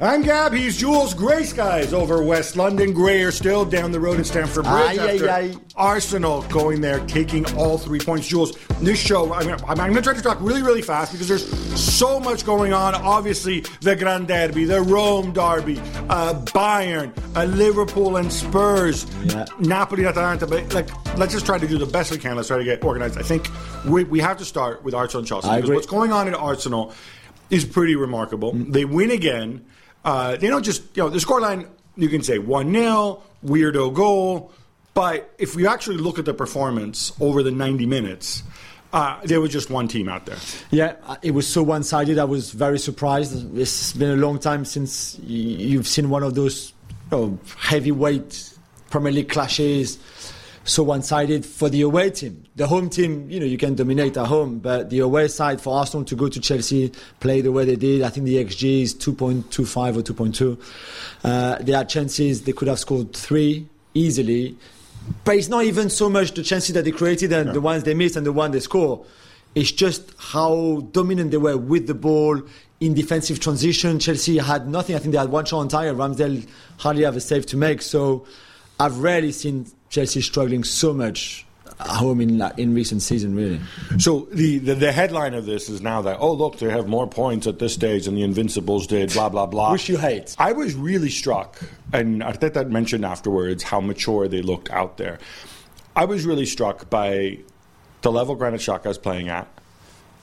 I'm Gab. He's Jules. Grey skies over West London. Grayer still down the road at Stamford Bridge Aye, after aye, aye. Arsenal going there, taking all three points. Jules, this show, I'm, I'm, going to try to talk really, really fast because there's so much going on. Obviously, the Grand Derby, the Rome Derby, uh, Bayern, uh, Liverpool and Spurs, Yeah. Napoli Atalanta. But like, let's just try to do the best we can. Let's try to get organized. I think we, we have to start with Arsenal and Chelsea I because agree. what's going on at Arsenal is pretty remarkable. They win again. Uh, they don't just, you know, the scoreline, you can say 1 0, weirdo goal. But if we actually look at the performance over the 90 minutes, uh, there was just one team out there. Yeah, uh, it was so one sided. I was very surprised. It's been a long time since you've seen one of those you know, heavyweight Premier League clashes so one sided for the away team. The home team, you know, you can dominate at home, but the away side for Arsenal to go to Chelsea, play the way they did, I think the XG is 2.25 or 2.2. Uh, they had chances, they could have scored three easily. But it's not even so much the chances that they created and the ones they missed and the one they score. It's just how dominant they were with the ball in defensive transition. Chelsea had nothing. I think they had one shot on target. Ramsdale hardly have a save to make. So I've rarely seen Chelsea struggling so much at home in in recent season. Really, So the, the, the headline of this is now that, oh, look, they have more points at this stage than the Invincibles did, blah, blah, blah. Which you hate. I was really struck, and Arteta mentioned afterwards how mature they looked out there. I was really struck by the level Granit Xhaka is playing at.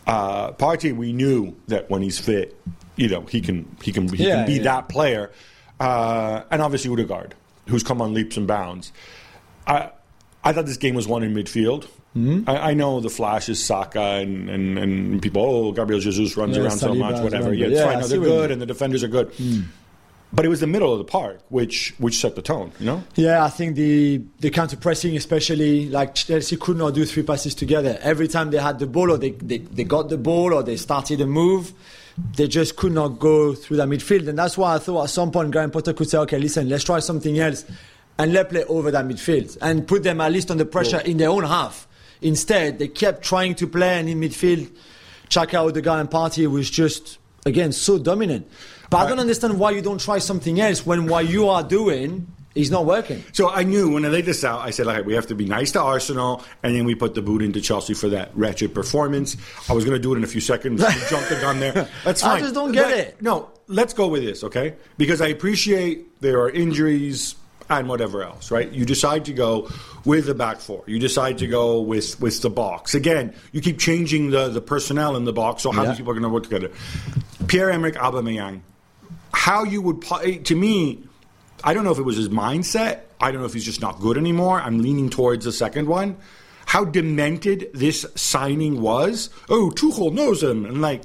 Uh, Partey, we knew that when he's fit, you know, he can he can he Yeah, can be yeah. that player. Uh, and obviously Odegaard, who's come on leaps and bounds. I I thought this game was won in midfield. Mm-hmm. I, I know the flash is Saka and, and, and people, oh, Gabriel Jesus runs Yeah, around so much, whatever. Yeah, yeah. No, they're good and the defenders are good. But it was the middle of the park which which set the tone, you know? Yeah, I think the the counter pressing, especially like Chelsea, could not do three passes together. Every time they had the ball, or they, they, they got the ball, or they started a move, they just could not go through that midfield. And that's why I thought at some point Graham Potter could say, okay, listen, let's try something else and let play over that midfield and put them at least under pressure in their own half. Instead, they kept trying to play, and in midfield, Xhaka, Odegaard, and Partey was just again so dominant. But I don't understand why you don't try something else when what you are doing is not working. So I knew when I laid this out, I said, okay, we have to be nice to Arsenal, and then we put the boot into Chelsea for that wretched performance. I was going to do it in a few seconds. jump the gun there. That's fine. I just don't get it. No, let's go with this, okay? Because I appreciate there are injuries and whatever else, right? You decide to go with the back four. You decide to go with, with the box. Again, you keep changing the, the personnel in the box, so how Yeah. these people are going to work together. Pierre-Emerick Aubameyang, how you would po- eh, to me i don't know if it was his mindset i don't know if he's just not good anymore i'm leaning towards the second one how demented this signing was oh tuchel knows him and like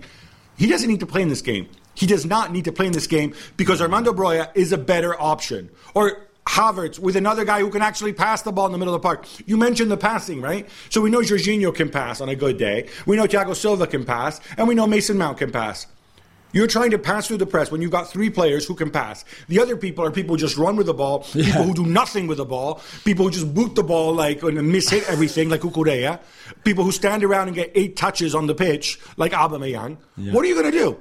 he doesn't need to play in this game he does not need to play in this game because armando broja is a better option or Havertz with another guy who can actually pass the ball in the middle of the park. You mentioned the passing, right? So we know Jorginho can pass on a good day. We know Thiago Silva can pass, and we know Mason Mount can pass. You're trying to pass through the press when you've got three players who can pass. The other people are people who just run with the ball, people who do nothing with the ball, people who just boot the ball like and miss hit everything like Cucurella, people who stand around and get eight touches on the pitch like Aubameyang. What are you going to do?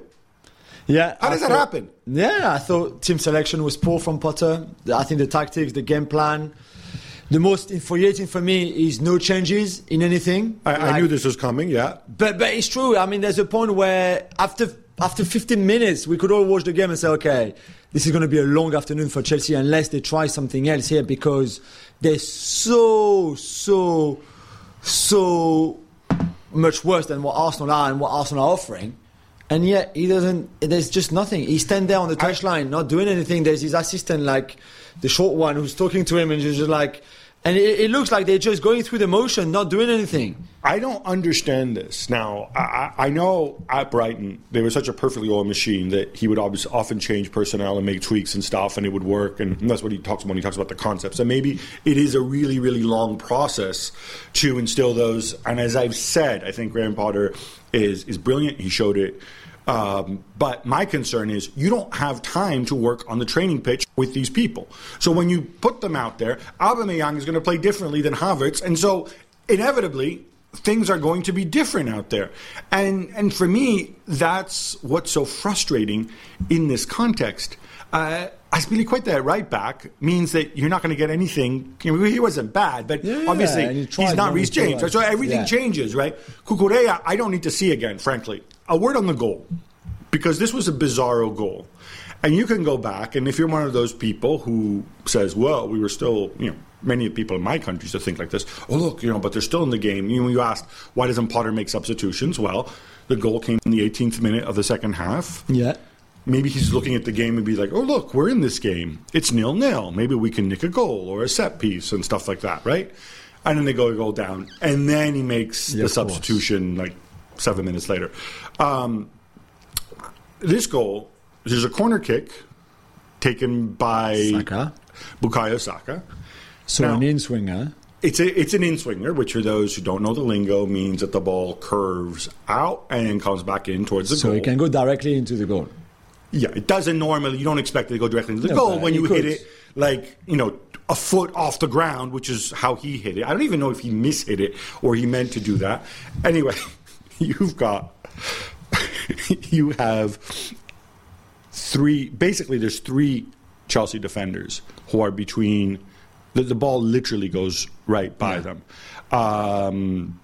Yeah. How I does that happen? Yeah, I thought team selection was poor from Potter. I think the tactics, the game plan. The most infuriating for me is no changes in anything. I, I knew this was coming. Yeah, But but it's true. I mean, there's a point where after after 15 minutes, we could all watch the game and say, okay, this is going to be a long afternoon for Chelsea unless they try something else here because they're so so so much worse than what Arsenal are and what Arsenal are offering. And yet he doesn't. There's just nothing. He stand there on the touchline, not doing anything. There's his assistant, like the short one, who's talking to him, and just like, and it, it looks like they're just going through the motion, not doing anything. I don't understand this. Now, I, I know at Brighton they were such a perfectly oiled machine that he would often change personnel and make tweaks and stuff, and it would work. And that's what he talks about when he talks about the concepts. And maybe it is a really, really long process to instill those. And as I've said, I think Graham Potter is is brilliant. He showed it. Um, but my concern is you don't have time to work on the training pitch with these people. So when you put them out there, Aubameyang is going to play differently than Havertz, and so inevitably things are going to be different out there. And and for me, that's what's so frustrating in this context. Uh, Azpilicueta right back means that you're not going to get anything. You know, he wasn't bad, but Yeah, obviously he's not no, Reece. James. right? So everything Yeah. changes, right? Cucurella, I don't need to see again, frankly. A word on the goal, because this was a bizarro goal. And you can go back, and if you're one of those people who says, well, we were still, you know, many people in my country used to think like this, oh, look, you know, but they're still in the game. You know, you asked, why doesn't Potter make substitutions? Well, the goal came in the 18th minute of the second half. Yeah. Maybe he's looking at the game and be like, oh, look, we're in this game. It's nil nil. Maybe we can nick a goal or a set piece and stuff like that, right? And then they go go down. And then he makes Yeah, the of course. substitution like seven minutes later. Um, this goal, is a corner kick taken by Saka. Bukayo Saka. So Now- an in swinger. It's a, it's an in swinger, which for those who don't know the lingo means that the ball curves out and comes back in towards the So goal. So it can go directly into the goal. Yeah, it doesn't normally. You don't expect it to go directly into the No, goal when he you hit it like you know a foot off the ground, which is how he hit it. I don't even know if he mishit it or he meant to do that. Anyway, you've got you have three. Basically, there's three Chelsea defenders who are between. The, the ball literally goes right by them. Um,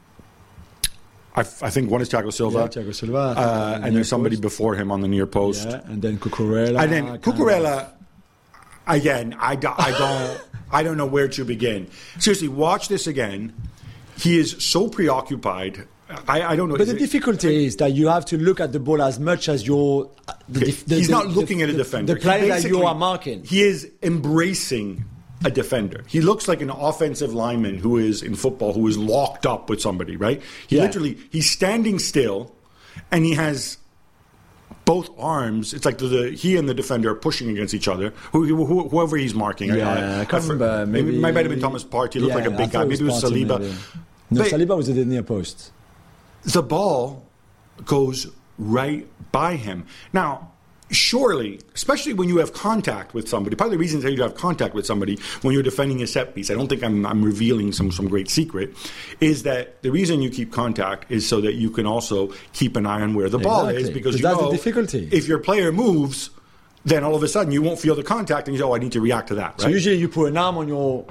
I, f- I think one is Thiago Silva. Yeah, Thiago Silva, Uh, and there's somebody post. before him on the near post. Yeah, and then Cucurella. And then Cucurella, again, I, do, I don't, I don't know where to begin. Seriously, watch this again. He is so preoccupied. I, I don't know. But Is the it- difficulty is that you have to look at the ball as much as your. uh, The, Okay, the- he's the- not looking at a defender. The player that you are marking. He is embracing a defender. He looks like an offensive lineman who is in football who is locked up with somebody, right? He Yeah. literally he's standing still and he has both arms. It's like the, the he and the defender are pushing against each other. Who, who, whoever he's marking. Yeah, I can't for- remember. maybe, Maybe it might have been Thomas Partey. He looked Yeah, like a big guy. Maybe it was Saliba. maybe. No, But- Saliba was at the near post. The ball goes right by him. Now, surely, especially when you have contact with somebody, part of the reason that you have contact with somebody when you're defending a set piece, I don't think I'm, I'm revealing some, some great secret, is that the reason you keep contact is so that you can also keep an eye on where the ball is because you that's the difficulty. if your player moves, then all of a sudden you won't feel the contact and you say, oh, I need to react to that. So usually you put an arm on your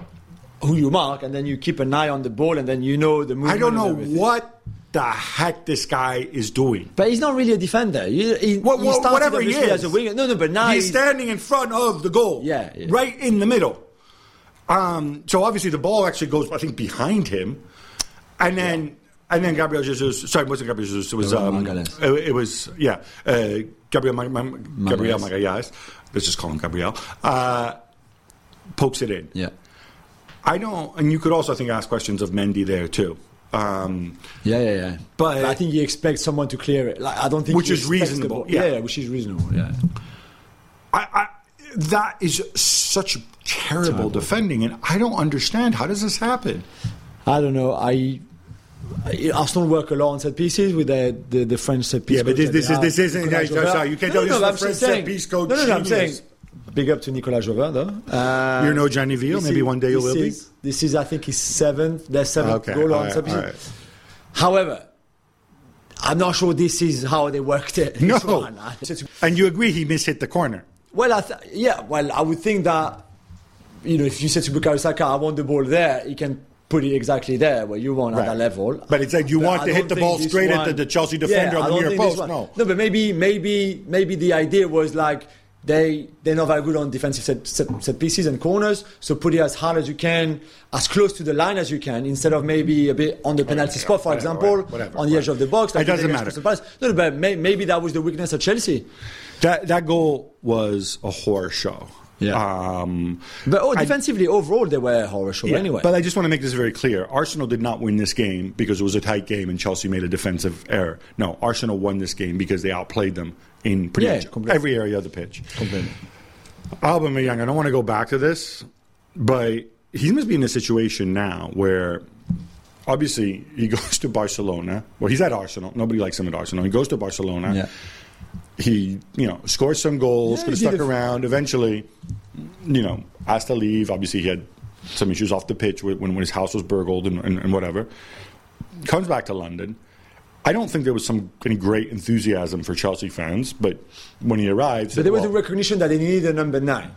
who you mark, and then you keep an eye on the ball, and then you know the movement. I don't know what the heck this guy is doing. But he's not really a defender. He, he, What- what- started whatever he is. as a winger. No, no, but now he's he's, standing in front of the goal. Yeah, yeah. Right in the middle. Um, so obviously the ball actually goes, I think, behind him. And then and then Gabriel Jesus, sorry, it wasn't Gabriel Jesus, it was, um, it, it was, yeah, uh, Gabriel, Gabriel. Magalhaes, let's just call him Gabriel, uh, pokes it in. yeah, I don't, and you could also, I think, ask questions of Mendy there too. Um, yeah, yeah, yeah. But- I think he expects someone to clear it. Like I don't think Which is reasonable, yeah. yeah, which is reasonable. Yeah. I, I, that is such terrible defending, and I don't understand. How does this happen? I don't know. I, I Arsenal work a lot on set pieces with the the, the French set piece. Yeah, but this- this is- this isn't- Nicolas yeah, Jover. sorry, you can't no, tell no, this no, is I'm French set piece coach No, no, no, I'm saying. Genius. Big up to Nicolas Jover, though. Uh, You're no Gianni Vio. this Maybe is- one day you this will be. This is, I think, his seventh. Their seventh Okay, goal on right, set pieces. all right. However, I'm not sure this is how they worked it. No. One. And you agree he mishit the corner. Well, I th- yeah. Well, I would think that you know if you say to Bukayo Saka, I want the ball there, he can put it exactly there where you want Right. at that level. But it's like you want I to hit the ball this straight at the- the Chelsea defender Yeah, on I the don't near post, one- no. no. But maybe, maybe, maybe the idea was like they they're not very good on defensive set, set, set pieces and corners, so put it as hard as you can, as close to the line as you can, instead of maybe a bit on the penalty spot, for example, whatever, on the edge of the box. It doesn't matter. No, but may, maybe that was the weakness at Chelsea. That that goal was a horror show. Yeah. Um, But oh, I- defensively, overall, they were a horror show yeah, anyway. But I just want to make this very clear. Arsenal did not win this game because it was a tight game and Chelsea made a defensive error. No, Arsenal won this game because they outplayed them in pretty Yeah, much completely. every area of the pitch. Completely. Aubameyang, I don't want to go back to this, but he must be in a situation now where obviously he goes to Barcelona. Well, he's at Arsenal. Nobody likes him at Arsenal. He goes to Barcelona. Yeah. He, you know, scores some goals, Yeah, could have stuck around. Eventually, you know, asked to leave. Obviously, he had some issues off the pitch when, when his house was burgled and, and, and whatever. comes back to London. I don't think there was some any great enthusiasm for Chelsea fans, but when he arrived, But there was well, a recognition that they needed a number nine.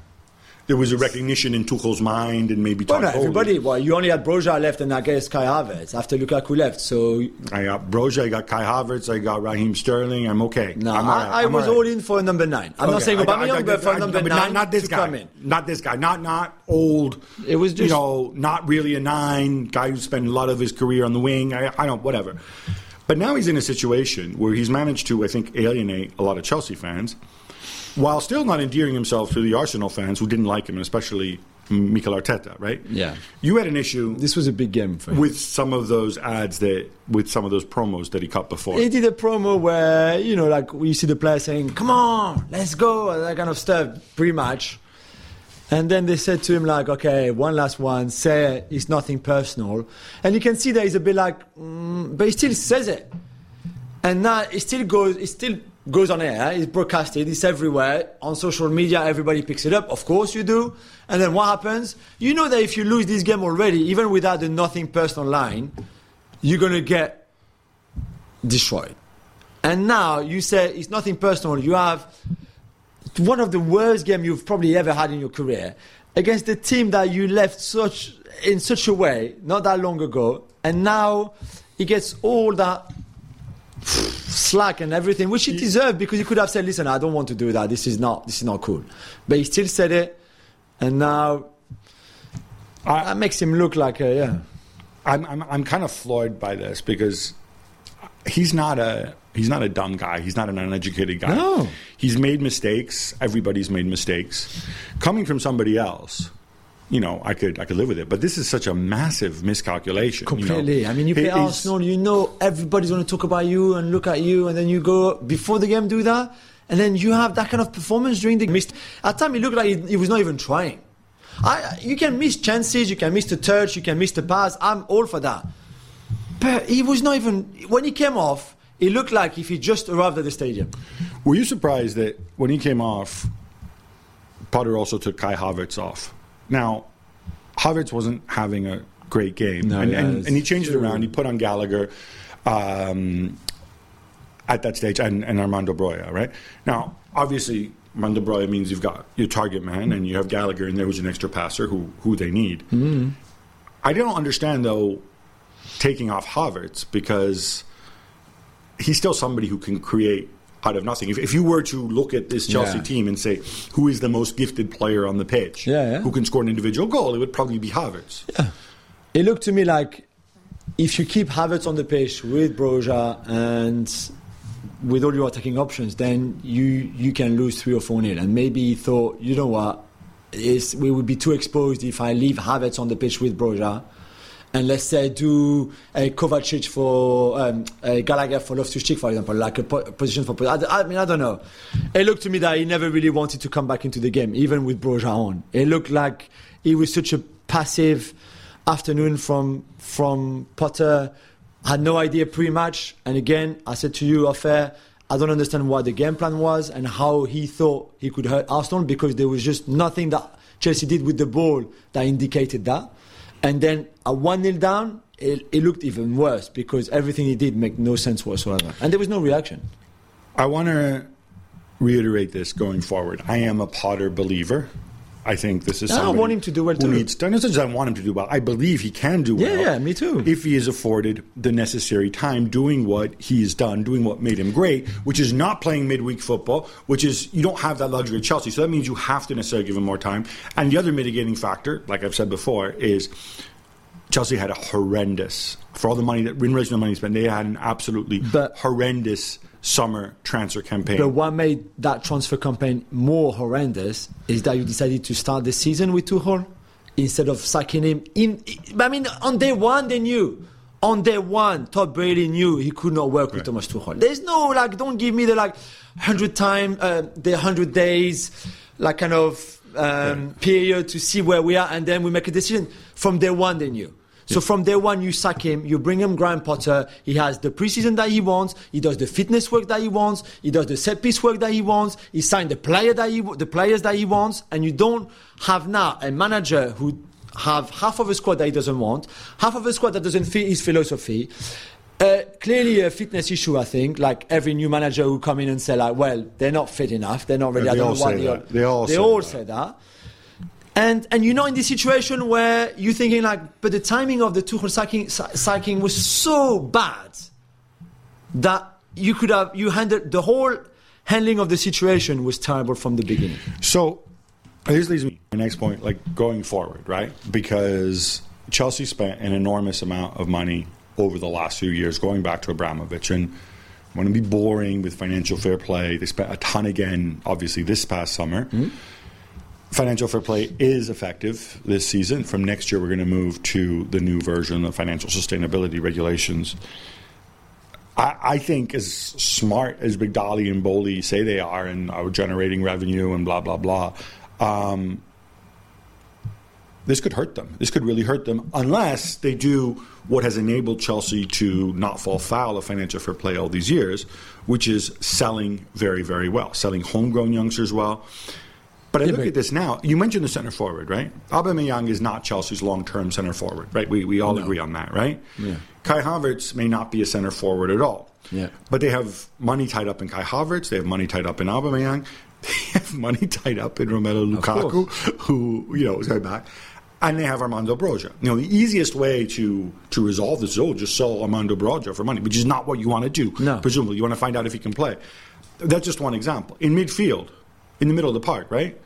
there was a recognition in Tuchel's mind and maybe Well, no, everybody. Well, you only had Broja left and I guess Kai Havertz after Lukaku left. So I got Broja, I got Kai Havertz, I got Raheem Sterling. I'm okay. no, I'm right, I, I I'm was all right. all in for a number nine. I'm not Okay, saying I got- I Aubameyang, but for I- number nine not, not this guy. Not this guy. Not not old. It was just you know not really a nine guy who spent a lot of his career on the wing. I, I don't whatever. But now he's in a situation where he's managed to, I think, alienate a lot of Chelsea fans, while still not endearing himself to the Arsenal fans who didn't like him, especially Mikel Arteta. Right? Yeah. You had an issue This was a big game for him. with some of those ads that, with some of those promos that he cut before. He did a promo where, you know, like you see the players saying, come on, let's go, that kind of stuff, pre-match. And then they said to him, like, okay, one last one, say it's nothing personal. And you can see that he's a bit like, mm, but he still says it. And now it still goes, it still goes on air, it's broadcasted, it's everywhere. On social media, everybody picks it up. Of course you do. And then what happens? You know that if you lose this game already, even without the nothing personal line, you're going to get destroyed. And now you say it's nothing personal. You have one of the worst games you've probably ever had in your career against the team that you left such in such a way not that long ago, and now he gets all that slack and everything, which he deserved because he could have said, "Listen, I don't want to do that. This is not this is not cool," but he still said it, and now I- that makes him look like a yeah. I'm, I'm I'm kind of floored by this because he's not a he's not a dumb guy. He's not an uneducated guy. No. He's made mistakes. Everybody's made mistakes. Coming from somebody else, you know, I could I could live with it. But this is such a massive miscalculation. you know. Completely. I mean, you play Arsenal, you know everybody's going to talk about you and look at you, and then you go before the game do that, and then you have that kind of performance during the missed. At time, it looked like he, he was not even trying. I, you can miss chances, you can miss the touch, you can miss the pass. I'm all for that. But he was not even when he came off. He looked like if he just arrived at the stadium. Were you surprised that when he came off, Potter also took Kai Havertz off? Now, Havertz wasn't having a great game, No, and, yeah, and, and he changed it around. He put on Gallagher um, at that stage and, and Armando Broja, right? Now, obviously, Armando Broja means you've got your target man, and you have Gallagher in there who's an extra passer who, who they need. Mm-hmm. I don't understand, though, taking off Havertz because he's still somebody who can create out of nothing. If, if you were to look at this Chelsea Yeah. team and say who is the most gifted player on the pitch, Yeah, yeah. who can score an individual goal, it would probably be Havertz. It looked to me like if you keep Havertz on the pitch with Broja and with all your attacking options, then you you can lose three or four nil. And maybe he thought, you know what, it's, we would be too exposed if I leave Havertz on the pitch with Broja. And let's say do a Kovacic for um, a Gallagher for Loftus-Cheek, for example, like a po- position for. I, I mean, I don't know. It looked to me that he never really wanted to come back into the game, even with Broja on. It looked like he was such a passive afternoon from from Potter. Had no idea pre-match, and again, I said to you off air, I don't understand what the game plan was and how he thought he could hurt Arsenal because there was just nothing that Chelsea did with the ball that indicated that. And then at one 0 down, it, it looked even worse because everything he did made no sense whatsoever, and there was no reaction. I want to reiterate this going forward. I am a Potter believer. I think this is I somebody want him to do well who too. Needs, not necessarily I want him to do well. I believe he can do Yeah, well. yeah, me too. If he is afforded the necessary time doing what he's done, doing what made him great, which is not playing midweek football, which is you don't have that luxury at Chelsea. So that means you have to necessarily give him more time. And the other mitigating factor, like I've said before, is Chelsea had a horrendous for all the money that in relation to the money spent, they had an absolutely But- horrendous summer transfer campaign. But what made that transfer campaign more horrendous is that you decided to start the season with Tuchel instead of sacking him in. I mean, on day one they knew. On day one, Todd Boehly knew he could not work with Thomas Tuchel. There's no like, don't give me the like hundred time, uh, the hundred days, like kind of um, period to see where we are, and then we make a decision. From day one, they knew. So from day one, you sack him, you bring him Graham Potter. He has the preseason that he wants. He does the fitness work that he wants. He does the set piece work that he wants. He signed the player that he, the players that he wants. And you don't have now a manager who have half of a squad that he doesn't want, half of a squad that doesn't fit his philosophy. Uh, clearly a fitness issue, I think. Like every new manager who come in and say, like, well, they're not fit enough. They're not ready. They don't all say they all, They all they all say that. And and you know, in this situation where you're thinking like, but the timing of the Tuchel sacking, sa- sacking was so bad that you could have you handled the whole handling of the situation was terrible from the beginning. So this leads me to my next point, like going forward, right? Because Chelsea spent an enormous amount of money over the last few years, going back to Abramovich, and I want to be boring with financial fair play. They spent a ton again, obviously, this past summer. Hmm? Financial fair play is effective this season. From next year, we're going to move to the new version of financial sustainability regulations. I, I think as smart as Big Dolly and Boehly say they are and are generating revenue and blah, blah, blah, um, this could hurt them. This could really hurt them unless they do what has enabled Chelsea to not fall foul of financial fair play all these years, which is selling very, very well, selling homegrown youngsters well. But I look but- at this now. You mentioned the center forward, right? Aubameyang is not Chelsea's long-term center forward, right? We, we all agree on that, right? Yeah. Kai Havertz may not be a center forward at all. Yeah. But they have money tied up in Kai Havertz. They have money tied up in Aubameyang. They have money tied up in Romelu Lukaku, who you know is going back, and they have Armando Broja. You know, the easiest way to to resolve this is oh, just sell Armando Broja for money, which is not what you want to do. No. Presumably, you want to find out if he can play. That's just one example. In midfield, in the middle of the park, right?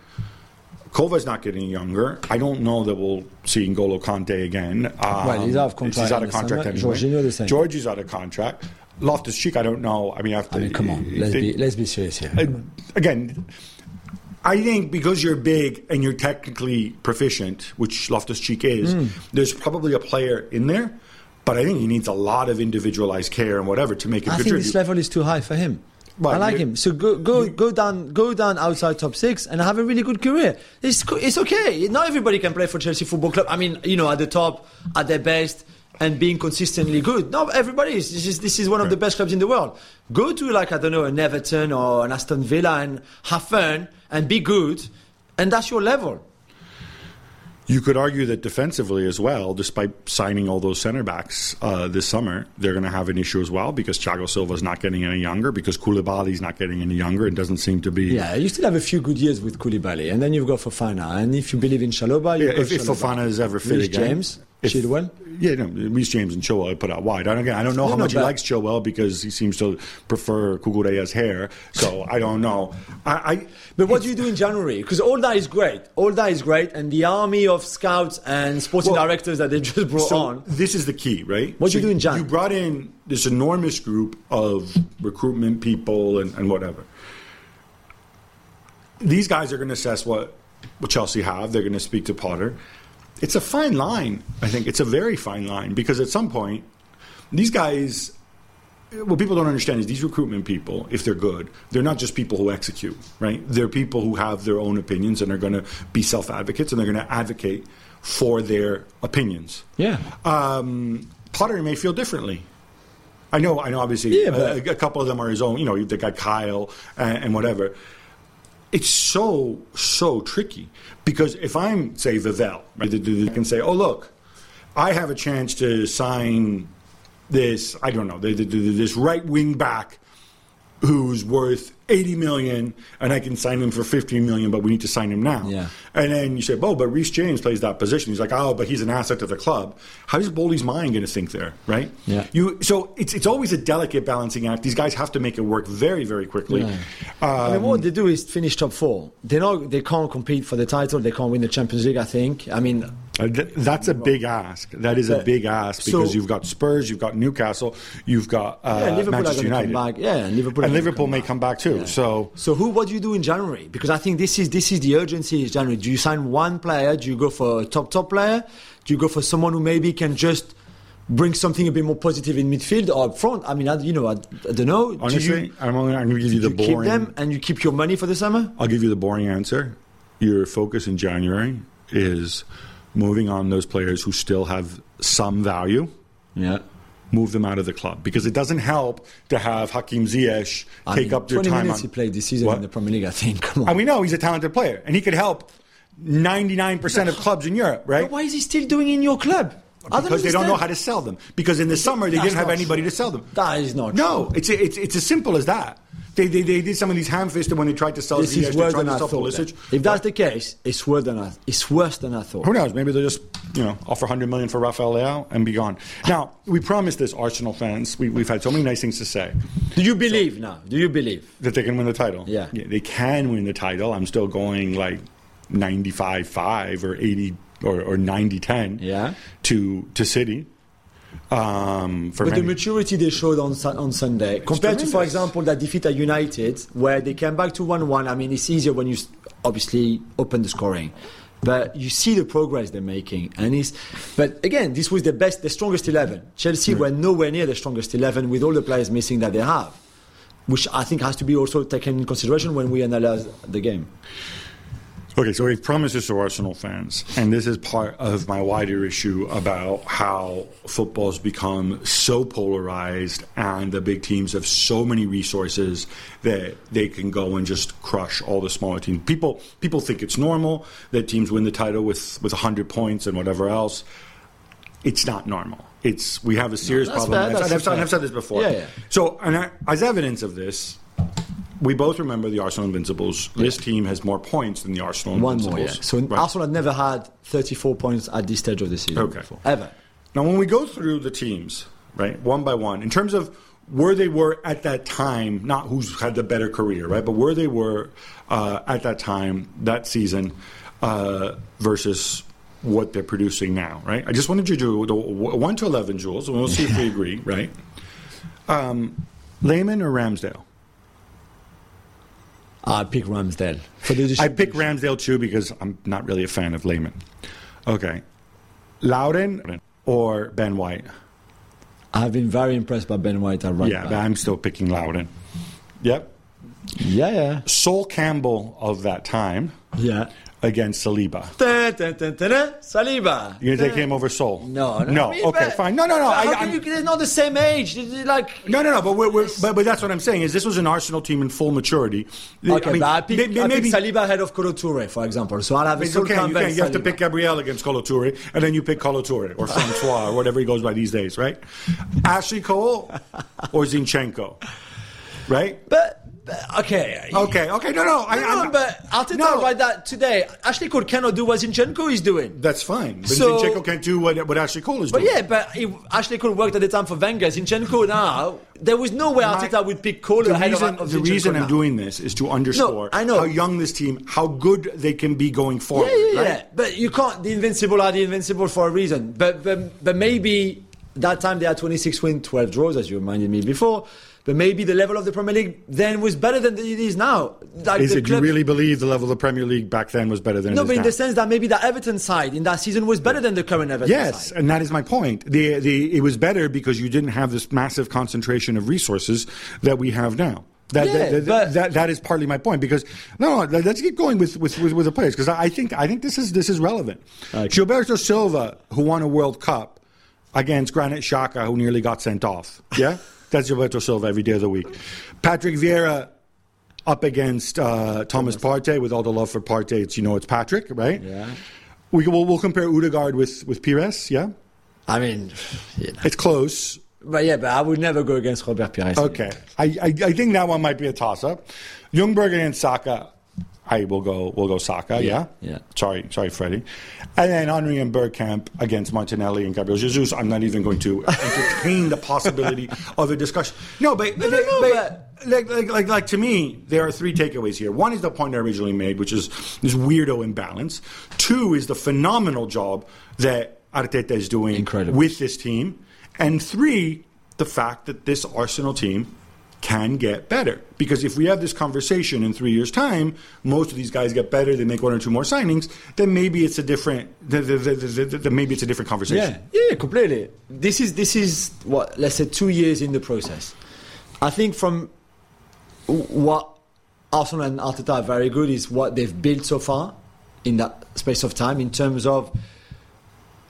Kova's not getting younger. I don't know that we'll see N'Golo Kanté again. Um, Well, he's out of contract He's out of contract anyway. Jorginho the same. Georgie's out of contract. Loftus Cheek, I don't know. I mean, after I mean, come on, let's be let's be serious here. uh, again, I think because you're big and you're technically proficient, which Loftus Cheek is, Hmm. there's probably a player in there. But I think he needs a lot of individualized care and whatever to make it I think this level is too high for him. Right, I like him. So go go go down go down outside top six and have a really good career. It's it's okay. Not everybody can play for Chelsea Football Club. I mean, you know, at the top, at their best, and being consistently good. No, everybody is. This is this is one of the best clubs in the world. Go to like I don't know an Everton or an Aston Villa and have fun and be good, and that's your level. You could argue that defensively as well, despite signing all those center backs uh, this summer, they're going to have an issue as well because Thiago Silva's not getting any younger, because Koulibaly's not getting any younger, and doesn't seem to be. Yeah, you still have a few good years with Koulibaly, and then you've got Fofana, and if you believe in Chalobah, you've Yeah, got if, if Fofana is ever fit Reece again, James, if, Chilwell. yeah, no, Reece James and Chilwell I put out wide. I don't, again, I don't know No, how no, much he likes Chilwell because he seems to prefer Cucurella's hair. So I don't know. I, I But what do you do in January? Because all that is great. All that is great. And the army of scouts and sporting Well, directors that they just brought so on. this is the key, right? What do you do in Jan? You brought in this enormous group of recruitment people and, and whatever. These guys are going to assess what, what Chelsea have. They're going to speak to Potter. It's a fine line. I think it's a very fine line because at some point, these guys. What people don't understand is these recruitment people, if they're good, they're not just people who execute, right? They're people who have their own opinions and are going to be self advocates and they're going to advocate for their opinions Yeah. um, Potter may feel differently. I know, I know. Obviously, Yeah, but- a, a couple of them are his own. You know, the guy Kyle and, and whatever. It's so so tricky because if I'm say Vivell, right, the- the- the- I can say, oh look, I have a chance to sign this. I don't know, this right wing back who's worth 80 million and I can sign him for 15 million, but we need to sign him now. Yeah. And then you say, oh, but Reece James plays that position. He's like, oh, but he's an asset to the club. How's Boehly's mind going to think there, right? Yeah. You So it's, it's always a delicate balancing act. These guys have to make it work very, very quickly. Yeah. Um, I mean, what they do is finish top four. They know they can't compete for the title. They can't win the Champions League. I think. I mean, Uh, th- that's a big ask. That is a big ask so- because you've got Spurs, you've got Newcastle, you've got uh, yeah, Liverpool Manchester United. come back. Yeah, and Liverpool. and Liverpool come may back. come back too. Yeah. So So who? What do you do in January? Because I think this is this is the urgency. Is January? Do you sign one player? Do you go for a top top player? Do you go for someone who maybe can just bring something a bit more positive in midfield or up front? I mean, I, you know, I, I don't know. Do honestly, you, I'm, only, I'm going to give you do the you keep them and you keep your money for the summer? I'll give you the boring answer. Your focus in January is moving on those players who still have some value. Yeah. Move them out of the club because it doesn't help to have Hakim Ziyech I take mean, up your 20 time. minutes on, he played this season What? in the Premier League. I think. Come on. And we know he's a talented player, and he could help 99% of clubs in Europe, right? But why is he still doing in your club? Because they don't know how to sell them. Because in the summer they That's didn't have anybody true. to sell them. That is not No, true. it's it's it's as simple as that. They, they, they did some of these ham-fisted when they tried to sell This is worse than to I thought. If that's the case, it's worse than I. It's worse than I thought. Who knows? Maybe they'll just, you know, offer 100 million for Rafael Leao and be gone. Now, we promised this, Arsenal fans. We, we've had so many nice things to say Do you believe now? Do you believe? that they can win the title. Yeah. they can win the title. I'm still going like 95 5 or 80 or, or 90 10 Yeah. to, to City. Um, for But the maturity they showed on on Sunday, compared to, for example, that defeat at United, where they came back to one-one. I mean, it's easier when you obviously open the scoring, but you see the progress they're making, and it's. But again, this was the best, the strongest eleven. Chelsea were nowhere near the strongest eleven with all the players missing that they have, which I think has to be also taken in consideration when we analyze the game. Okay, so we've promised this to Arsenal fans, and this is part of my wider issue about how football's become so polarized, and the big teams have so many resources that they can go and just crush all the smaller teams. People people think it's normal that teams win the title with with hundred points and whatever else. It's not normal. It's we have a serious that's problem. fair, and I've, I've. I've said this before. Yeah, yeah. So, and I, as evidence of this, we both remember the Arsenal Invincibles. This team has more points than the Arsenal One Invincibles. more, yeah. So Right. Arsenal had never had 34 points at this stage of the season Okay. before, ever. Now, when we go through the teams, right, one by one, in terms of where they were at that time, not who's had the better career, right, but where they were uh, at that time, that season, uh, versus what they're producing now, right? I just wanted you to do the 1 to 11, Jules, and we'll see if we agree, right? Um, Lehmann or Ramsdale? I pick Ramsdale for I pick Ramsdale too because I'm not really a fan of Lehmann. Okay. Lauren or Ben White? I've been very impressed by Ben White at right yeah, back. but I'm still picking Lauren. Yep. Yeah, yeah, Sol Campbell of that time yeah. Against Saliba. Dun, dun, dun, dun, dun. Saliba. You're going to take him over Sol? No, no. No. I mean, okay, but- fine. No, no, no. but I, can I'm- you, they're not the same age. They're- they're Like, no, no, no. But, we're, we're, but but that's what I'm saying is this was an Arsenal team in full maturity. okay, I mean, but I pick, may- I maybe pick Saliba ahead of Kolo Toure, for example. So I'll have a It's Sol okay, you, can. you have to pick Gabriel against Kolo Toure, and then you pick Kolo Toure or Francois or whatever he goes by these days, right? Ashley Cole or Zinchenko, right? But, but okay. Okay, okay, no, no, I, No, no, but Arteta No. write that today. Ashley Cole cannot do what Zinchenko is doing. That's fine. But So- Zinchenko can't do what, what Ashley Cole is But doing. But yeah, but if Ashley Cole worked at the time for Wenger. Zinchenko now, there was no way My- Arteta would pick Cole the ahead reason, of, of the Zinchenko reason I'm doing this is to underscore I know. how young this team, how good they can be going forward. Yeah, yeah, right? yeah. But you can't. The invincible are the invincible for a reason. But but, but maybe that time they had 26 wins, 12 draws, as you reminded me before. But maybe the level of the Premier League then was better than it is now. Like Is it you really believe the level of the Premier League back then was better than No, it is but in now? the sense that maybe the Everton side in that season was better than the current Everton side. Yes, side. and that is my point. The, the, it was better because you didn't have this massive concentration of resources that we have now. That, Yeah, that, that, that, that is partly my point because no, no let's get going with, with, with, with the players because I think I think this is this is relevant. Okay. Gilberto Silva, who won a World Cup against Granit Xhaka, who nearly got sent off. Yeah, that's Gilberto Silva every day of the week. Patrick Vieira up against uh, Thomas Partey. With all the love for Partey, it's you know it's Patrick, right? Yeah. We will we'll compare Odegaard with with Pires. Yeah, I mean, yeah. it's close. but yeah, but I would never go against Robert Pires. Okay, I, I I think that one might be a toss up. Ljungberg against Saka. I will go. We'll go Saka. Yeah. yeah. Sorry, sorry, Freddie. And then Henri and Bergkamp against Martinelli and Gabriel Jesus. I'm not even going to entertain the possibility of a discussion. No, but, No, no, no, but- like, like, like, like to me, there are three takeaways here. One is the point I originally made, which is this weirdo imbalance. Two is the phenomenal job that Arteta is doing Incredible. with this team. And three, the fact that this Arsenal team can get better. Because if we have this conversation in three years' time, most of these guys get better, they make one or two more signings, then maybe it's a different, maybe it's a different conversation. Yeah, yeah, completely. This is this is what let's say two years in the process. I think from what Arsenal and Arteta are very good is what they've built so far in that space of time in terms of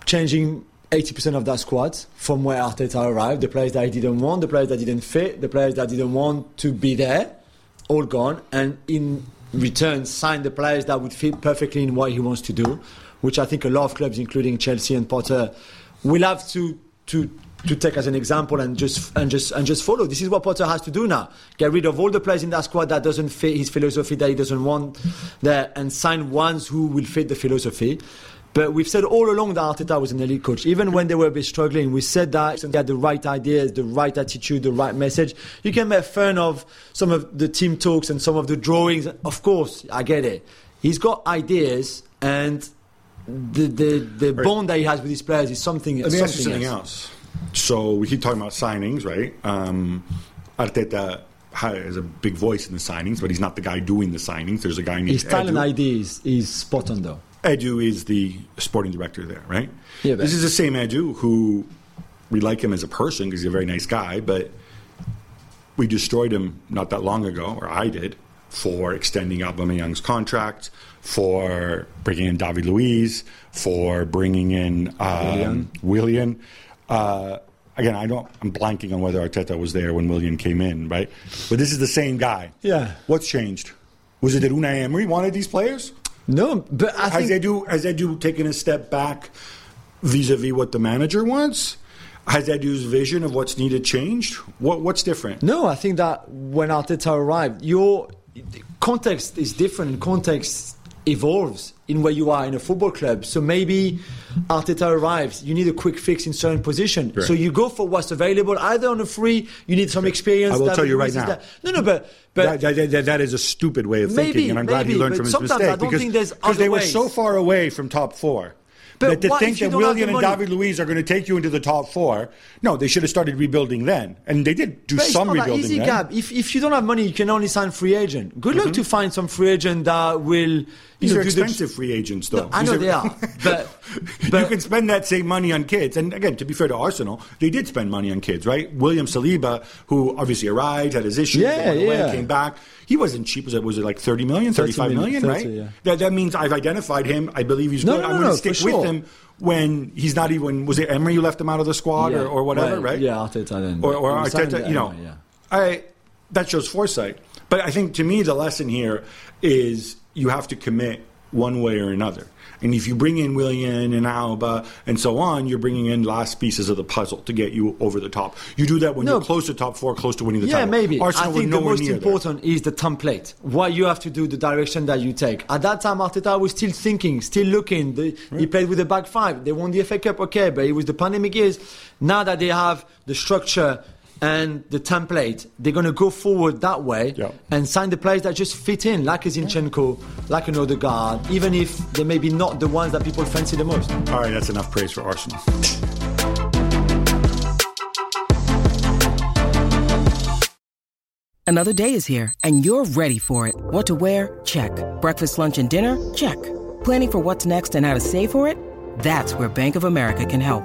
changing 80% of that squad from where Arteta arrived. The players that he didn't want, the players that didn't fit, the players that didn't want to be there, all gone. And in return, sign the players that would fit perfectly in what he wants to do, which I think a lot of clubs, including Chelsea and Potter, will have to to to take as an example and just and just and just follow. This is what Potter has to do now. Get rid of all the players in that squad that doesn't fit his philosophy, that he doesn't want there, and sign ones who will fit the philosophy. But we've said all along that Arteta was an elite coach. Even when they were a bit struggling, we said that he had the right ideas, the right attitude, the right message. You can make fun of some of the team talks and some of the drawings. Of course, I get it. He's got ideas and the the, the Right. bond that he has with his players is something. Let me ask you something something else. So we keep talking about signings, right? Um, Arteta has a big voice in the signings, but he's not the guy doing the signings. There's a guy named His talent Edu. ID is, is spot on though. Edu is the sporting director there, right? Yeah, this is the same Edu who we like him as a person because he's a very nice guy, but we destroyed him not that long ago, or I did, for extending Aubameyang's contract, for bringing in David Luiz, for bringing in um, Willian. Uh, again, I don't. I'm blanking on whether Arteta was there when Willian came in, right? But this is the same guy. Yeah. What's changed? Was it that Unai Emery wanted these players? No, but I Has think Edu has Edu taken a step back vis-a-vis what the manager wants? Has Edu's vision of what's needed changed? What what's different? No, I think that when Arteta arrived, your context is different. and Context evolves in where you are in a football club. So maybe Arteta arrives, you need a quick fix in certain position. Right. So you go for what's available, either on a free, you need some experience. I will that tell you right now. that- No, no, but but that, that- that- that is a stupid way of Maybe, thinking, and I'm glad he learned from his sometimes mistake I don't because think there's because they were ways. so far away from top four. But that to think that Willian and? David Luiz are going to take you into the top four, no, they should have started rebuilding then, and they did do But it's some not that rebuilding easy, then. Gab. If, if you don't have money, you can only sign free agent. Good mm-hmm. luck to find some free agent that will. These are expensive free agents, though. No, I know are- they are, but, you can spend that same money on kids. And again, to be fair to Arsenal, they did spend money on kids, right? William Saliba, who obviously arrived, had his issues, Yeah, went away, yeah. came back. He wasn't cheap. Was it, was it like 30 million, 30 35 million, million, 30, right? yeah. That, that means I've identified him. I believe he's No, good. no, I'm no, going no, to stick with sure. him when he's not even. Was it Emery who left him out of the squad Yeah, or, or whatever, well, right? yeah, Arteta then. Or, or Arteta, you know. yeah. I, that shows foresight. But I think to me, the lesson here is you have to commit one way or another. And if you bring in Willian and Alba and so on, you're bringing in last pieces of the puzzle to get you over the top. You do that when No. you're close to top four, close to winning the Yeah, title. Yeah, maybe. Arsenal I think the most important is the template. What you have to do, the direction that you take. At that time, Arteta was still thinking, still looking. The, He played with the back five. They won the FA Cup, okay, but it was the pandemic years. Now that they have the structure and the template, they're going to go forward that way Yeah. and sign the players that just fit in, like a Zinchenko, like an Odegaard, even if they may be not the ones that people fancy the most. All right, that's enough praise for Arsenal. Another day is here, and you're ready for it. What to wear? Check. Breakfast, lunch, and dinner? Check. Planning for what's next and how to save for it? That's where Bank of America can help.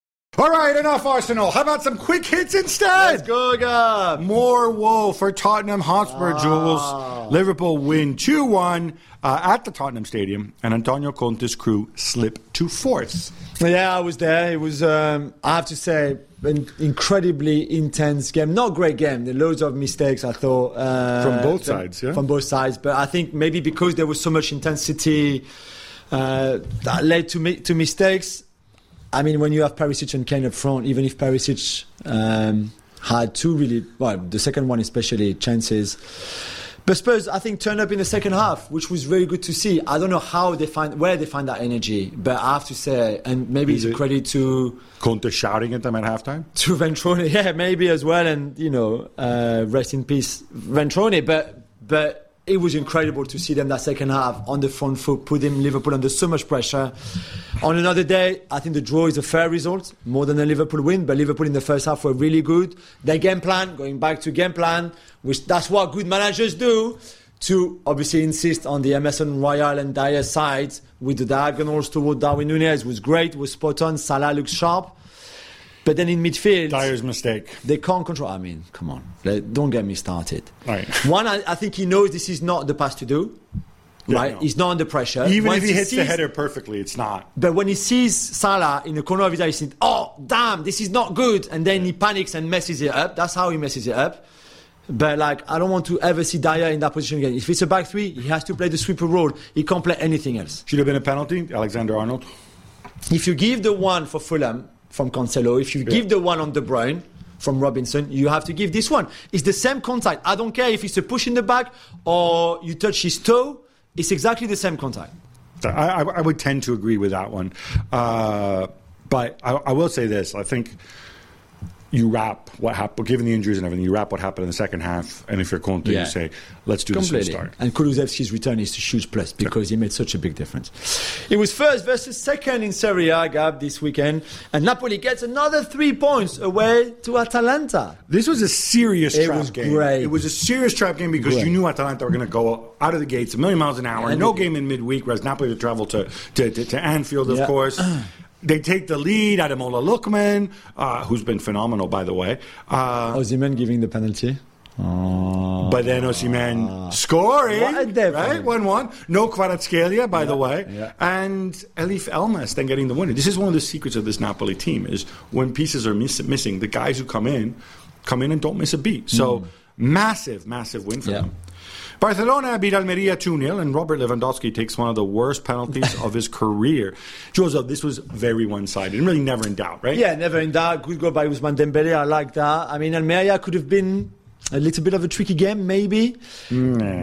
All right, enough Arsenal. How about some quick hits instead? go, Gab! More woe for Tottenham Hotspur, Jules. Liverpool win 2 1 uh, at the Tottenham Stadium, and Antonio Conte's crew slip to fourth. Yeah, I was there. It was, um, I have to say, an incredibly intense game. Not a great game. There were loads of mistakes, I thought. Uh, From both from- sides, yeah? From both sides. But I think maybe because there was so much intensity uh, that led to, mi- to mistakes. I mean, when you have Perisic and Kane up front, even if Perisic um, had two really, well, the second one especially, chances. But Spurs, I think, turned up in the second half, which was very good to see. I don't know how they find where they find that energy, but I have to say, and maybe Is it's a it- credit to Conte shouting at them at halftime. to Ventrone, yeah, maybe as well, and you know, uh, rest in peace, Ventrone. But but it was incredible to see them that second half on the front foot, putting Liverpool under so much pressure. On another day, I think the draw is a fair result, more than a Liverpool win. But Liverpool in the first half were really good. Their game plan, going back to game plan, which that's what good managers do. To obviously insist on the Emerson Royal and Dier sides with the diagonals toward Darwin Nunez was great, was spot on. Salah looks sharp. But then in midfield, Dier's mistake. they can't control. I mean, come on, Like, don't get me started. Right. One, I, I think he knows this is not the pass to do. Yeah, right, no. he's not under pressure. Even Once if he hits the header perfectly, it's not. But when he sees Salah in the corner of his eye, he thinks, "Oh, damn, this is not good," and then he panics and messes it up. That's how he messes it up. But like, I don't want to ever see Dyer in that position again. If it's a back three, he has to play the sweeper role. He can't play anything else. Should have been a penalty, Alexander Arnold. If you give the one for Fulham from Cancelo, if you give the one on De Bruyne from Robinson, you have to give this one. It's the same contact. I don't care if it's a push in the back or you touch his toe. It's exactly the same contact. I, I, I would tend to agree with that one. Uh, but I, I will say this: I think you wrap what happened, given the injuries and everything. You wrap what happened in the second half, and if you're Conte, Yeah. you say, "Let's do this from the start." And Kulusevski's return is a huge plus because he made such a big difference. It was first versus second in Serie A, Gab, this weekend. And Napoli gets another three points away to Atalanta. This was a serious It trap was game. great. It was a serious trap game because Great. you knew Atalanta were going to go out of the gates a million miles an hour. And no it- game in midweek, whereas Napoli would travel to, to, to, to Anfield, of Yeah. course. They take the lead. Ademola Lookman, uh, who's been phenomenal, by the way. Uh, Ozyman giving the penalty. But then Osimhen scoring, What a devil. right? 1 1. No Kvaratskhelia, by the way. yeah. And Eljif Elmas then getting the winner. This is one of the secrets of this Napoli team is when pieces are miss- missing, the guys who come in, come in and don't miss a beat. So massive, massive win for. Yeah. them. Barcelona beat Almeria 2 0, and Robert Lewandowski takes one of the worst penalties of his career. Joseph, this was very one sided and really never in doubt, right? Yeah, never in doubt. Good goal by Ousmane Dembele. I like that. I mean, Almeria could have been a little bit of a tricky game, maybe,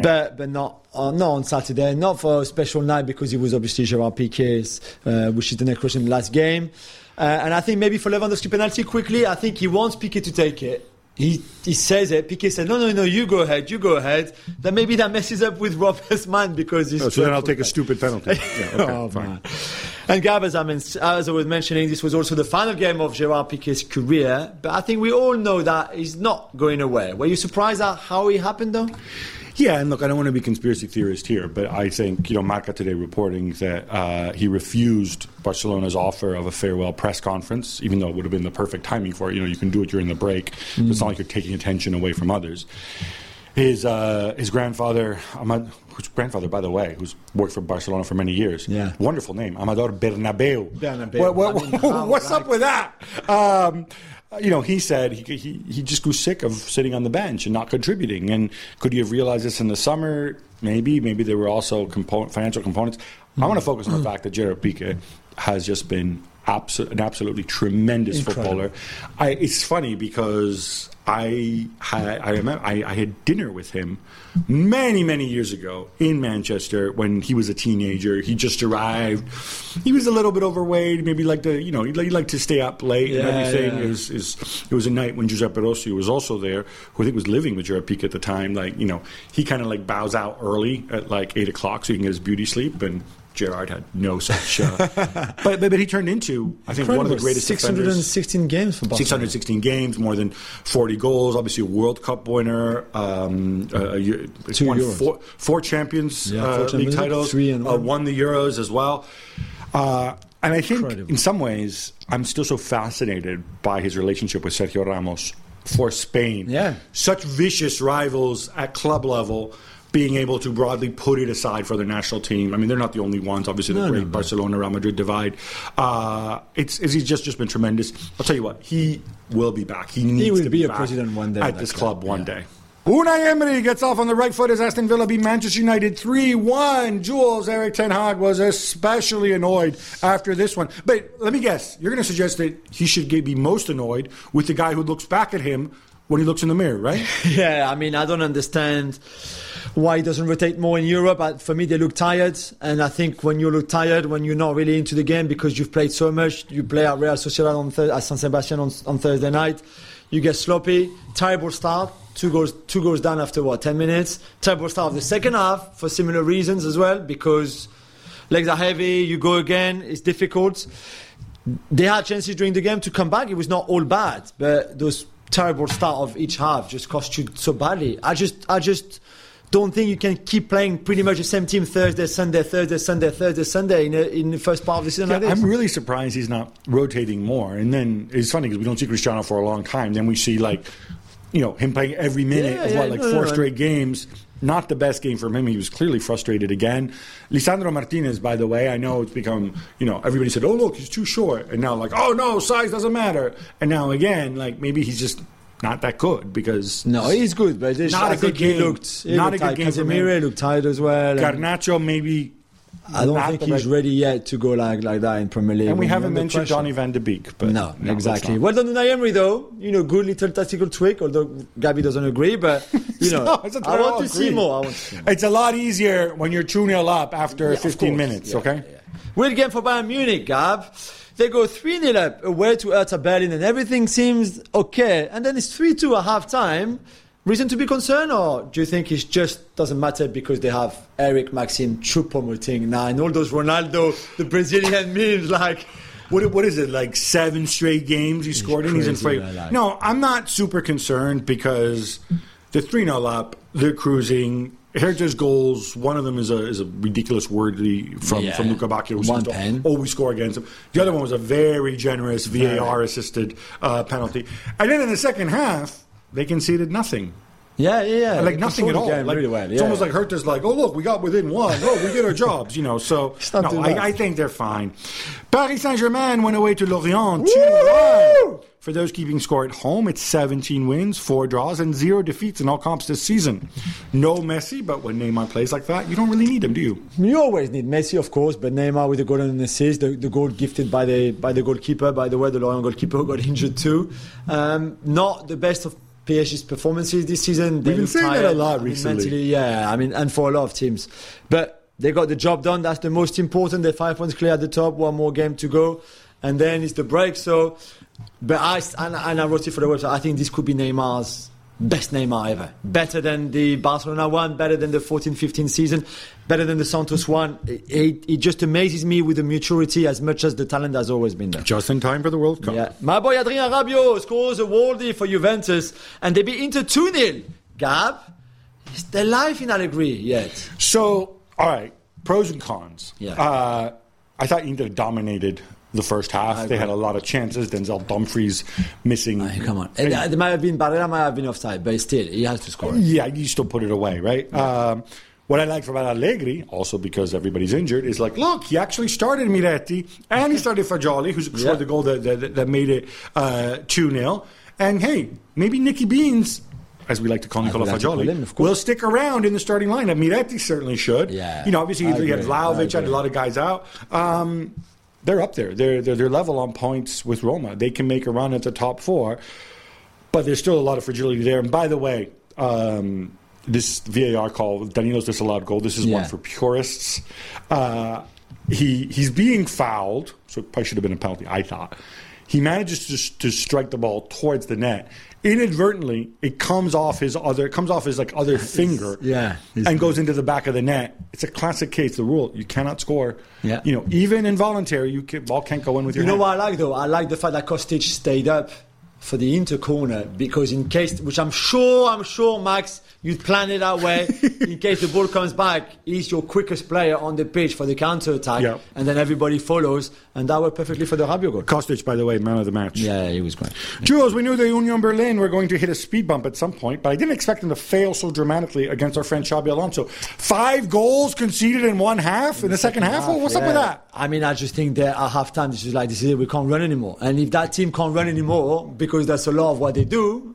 but but not uh, not on Saturday. Not for a special night because it was obviously Gerard Piqué's, uh, which is the next question, last game. Uh, and I think maybe for Lewandowski penalty quickly, I think he wants Piqué to take it. He, he says it. Piqué said, "No, no, no, you go ahead, you go ahead." Then maybe that messes up with Robert's mind because he's. Oh, so then I'll take a stupid penalty. Yeah, okay, oh, fine. man. And Gab, as I, men- as I was mentioning, this was also the final game of Gerard Piqué's career. But I think we all know that he's not going away. Were you surprised at how it happened, though? Yeah, and look, I don't want to be conspiracy theorist here, but I think you know Marca today reporting that uh, he refused Barcelona's offer of a farewell press conference, even though it would have been the perfect timing for it. You know, you can do it during the break. Mm. It's not like you're taking attention away from others. His uh, his grandfather, Amad, whose grandfather, by the way, who's worked for Barcelona for many years. Yeah. wonderful name, Amador Bernabeu. Bernabeu. What- what- I mean, how, what's up with that? Um, you know, he said he, he he just grew sick of sitting on the bench and not contributing. And could he have realized this in the summer? Maybe. Maybe there were also component, financial components. I want to focus on the fact that Gerard Piqué has just been abso- an absolutely tremendous Incredible. footballer. I, it's funny because I had, I remember I, I had dinner with him many many years ago in Manchester when he was a teenager. He just arrived. He was a little bit overweight. Maybe like to you know he liked like to stay up late and everything. yeah. It was, it was it was a night when Giuseppe Rossi was also there, who I think was living with Gerard Piqué at the time. Like you know he kind of like bows out early at like eight o'clock so he can get his beauty sleep and. Gerard had no such, uh, but, but he turned into I think one of the greatest defenders. 616 games for Barcelona. 616 games, more than 40 goals. Obviously, a World Cup winner. Um, uh, won four, four Champions Yeah, uh, four League Champions League, titles. three and uh, one. won the Euros as well. Uh, and I think, Incredible. in some ways, I'm still so fascinated by his relationship with Sergio Ramos for Spain. Yeah. such vicious rivals at club level. Being able to broadly put it aside for their national team. I mean, they're not the only ones. Obviously, the No, great no. Barcelona Real Madrid divide. Uh, it's, it's he's just just been tremendous. I'll tell you what, he will be back. He needs will to be a back president one day at this club, club one yeah. day. Unai Emery gets off on the right foot as Aston Villa beat Manchester United 3 1. Jules Erik Ten Hag was especially annoyed after this one. But let me guess, you're going to suggest that he should be most annoyed with the guy who looks back at him when he looks in the mirror, right? Yeah, I mean, I don't understand why he doesn't rotate more in Europe. Uh, For me, they look tired, and I think when you look tired, when you're not really into the game because you've played so much, you play at Real Sociedad on th- at San Sebastian on, on Thursday night, you get sloppy, terrible start. Two goals, two goals down after what, 10 minutes? Terrible start of the second half for similar reasons as well, because legs are heavy, you go again, it's difficult. They had chances during the game to come back. It was not all bad, but those terrible start of each half just cost you so badly. I just, I just don't think you can keep playing pretty much the same team Thursday, Sunday, Thursday, Sunday, Thursday, Sunday in, a, in the first part of the season like Yeah, this. I'm really surprised he's not rotating more. And then it's funny because we don't see Cristiano for a long time. Then we see like, you know, him playing every minute Yeah, of yeah, what like no, four no, straight games. Not the best game from him. He was clearly frustrated again. Lisandro Martinez, by the way, I know it's become you know everybody said, oh look, he's too short, and now like, oh no, size doesn't matter. And now again, like maybe he's just not that good because no, he's good, but it's- Not I a good he game. looked, he Not looked a good game Casemiro looked tired as well. Garnacho maybe. I don't think he's right- ready yet to go like, like that in Premier League. And we haven't mentioned pressure. Donny Van de Beek, but No, let's exactly. Well done, Unai Emery, though. You know, good little tactical trick. Although Gabi doesn't agree, but you know, No, I want to see more. I want to see more. It's a lot easier when you're 2 0 up after Yeah, 15 minutes, Yeah, okay? yeah. Weird game for Bayern Munich, Gab. They go 3 0 up away to Hertha Berlin, and everything seems okay. And then it's 3 2 at half time. Reason to be concerned, or do you think it just doesn't matter because they have Eric Maxim Choupo-Moting now and all those Ronaldo, the Brazilian memes like. What, what is it, like seven straight games he scored in? He's in free. Like. No, I'm not super concerned because they're 3 0 up, they're cruising. Hertha's goals, one of them is a is a ridiculous worthy from, Yeah. from Lukebakio, who One pen. always score against him. The other one was a very generous VAR assisted uh, penalty. And then in the second half, they conceded nothing. Yeah, yeah, yeah. like nothing at all. Like, really well. It's almost like Hertha's like, oh look, we got within one. Oh, we did our jobs, you know. So It's not too no. I, I think they're fine. Paris Saint Germain went away to Lorient two. For those keeping score at home, it's 17 wins, four draws, and zero defeats in all comps this season. No Messi, but when Neymar plays like that, you don't really need him, do you? You always need Messi, of course, but Neymar with the goal and assist, the, the goal gifted by the by the goalkeeper. By the way, the Lorient goalkeeper got injured too. Um, not the best of PSG's performances this season. They've been look saying that a tired. lot I mean, recently. mentally, yeah, I mean, and for a lot of teams, but they got the job done. That's the most important. They're five points clear at the top. One more game to go, and then it's the break. So, but I and, and I wrote it for the website. I think this could be Neymar's best Neymar ever. Better than the Barcelona one, better than the 14-15 season, better than the Santos one. It, it, just amazes me with the maturity as much as the talent has always been there. Just in time for the World Cup. Yeah. My boy Adrien Rabiot scores a worldie for Juventus and they beat Inter 2-0. Gab, is there life in Allegri yet? So, all right, pros and cons. Yeah. Uh, I thought Inter dominated the first half. They had a lot of chances. Denzel Dumfries missing. Come on. And, uh, there might have been Barella might have been offside, but still, he has to score. Yeah, you still put it away, right? Um, what I like about Allegri, also because everybody's injured, is like, look, he actually started Miretti and he started Fagioli, who scored Yeah. the goal that, that, that made it uh, 2 0. And hey, maybe Nicky Beans, as we like to call Nicola like Fagioli, him, of course. will stick around in the starting lineup. Miretti certainly should. Yeah, You know, obviously, he had Vlahovic, had a lot of guys out. Um, they're up there. They're, they're, they're level on points with Roma. They can make a run at the top four but there's still a lot of fragility there. And by the way, um, this VAR call, Danilo's disallowed goal. This is one for purists. Uh, he he's being fouled, so it probably should have been a penalty. I thought he manages to, to strike the ball towards the net. Inadvertently, it comes off his other, it comes off his like other finger, yeah, and goes into the back of the net. It's a classic case. The rule: you cannot score. Yeah. you know, even involuntary, you can, ball can't go in with your. You know hand. what I like though? I like the fact that Kostic stayed up for the inter corner because in case, which I'm sure, I'm sure, Max, you'd plan it that way. in case the ball comes back, he's your quickest player on the pitch for the counter attack, Yeah. and then everybody follows, and that worked perfectly for the Rabiot goal. Kostic, by the way, man of the match. Yeah, he was great. Jules, we knew the Union Berlin were going to hit a speed bump at some point, but I didn't expect them to fail so dramatically against our friend Xabi Alonso. Five goals conceded in one half in the second half. Well, what's up with that? I mean, I just think that at halftime, this is like, this is it, we can't run anymore. And if that team can't run anymore, because that's a lot of what they do,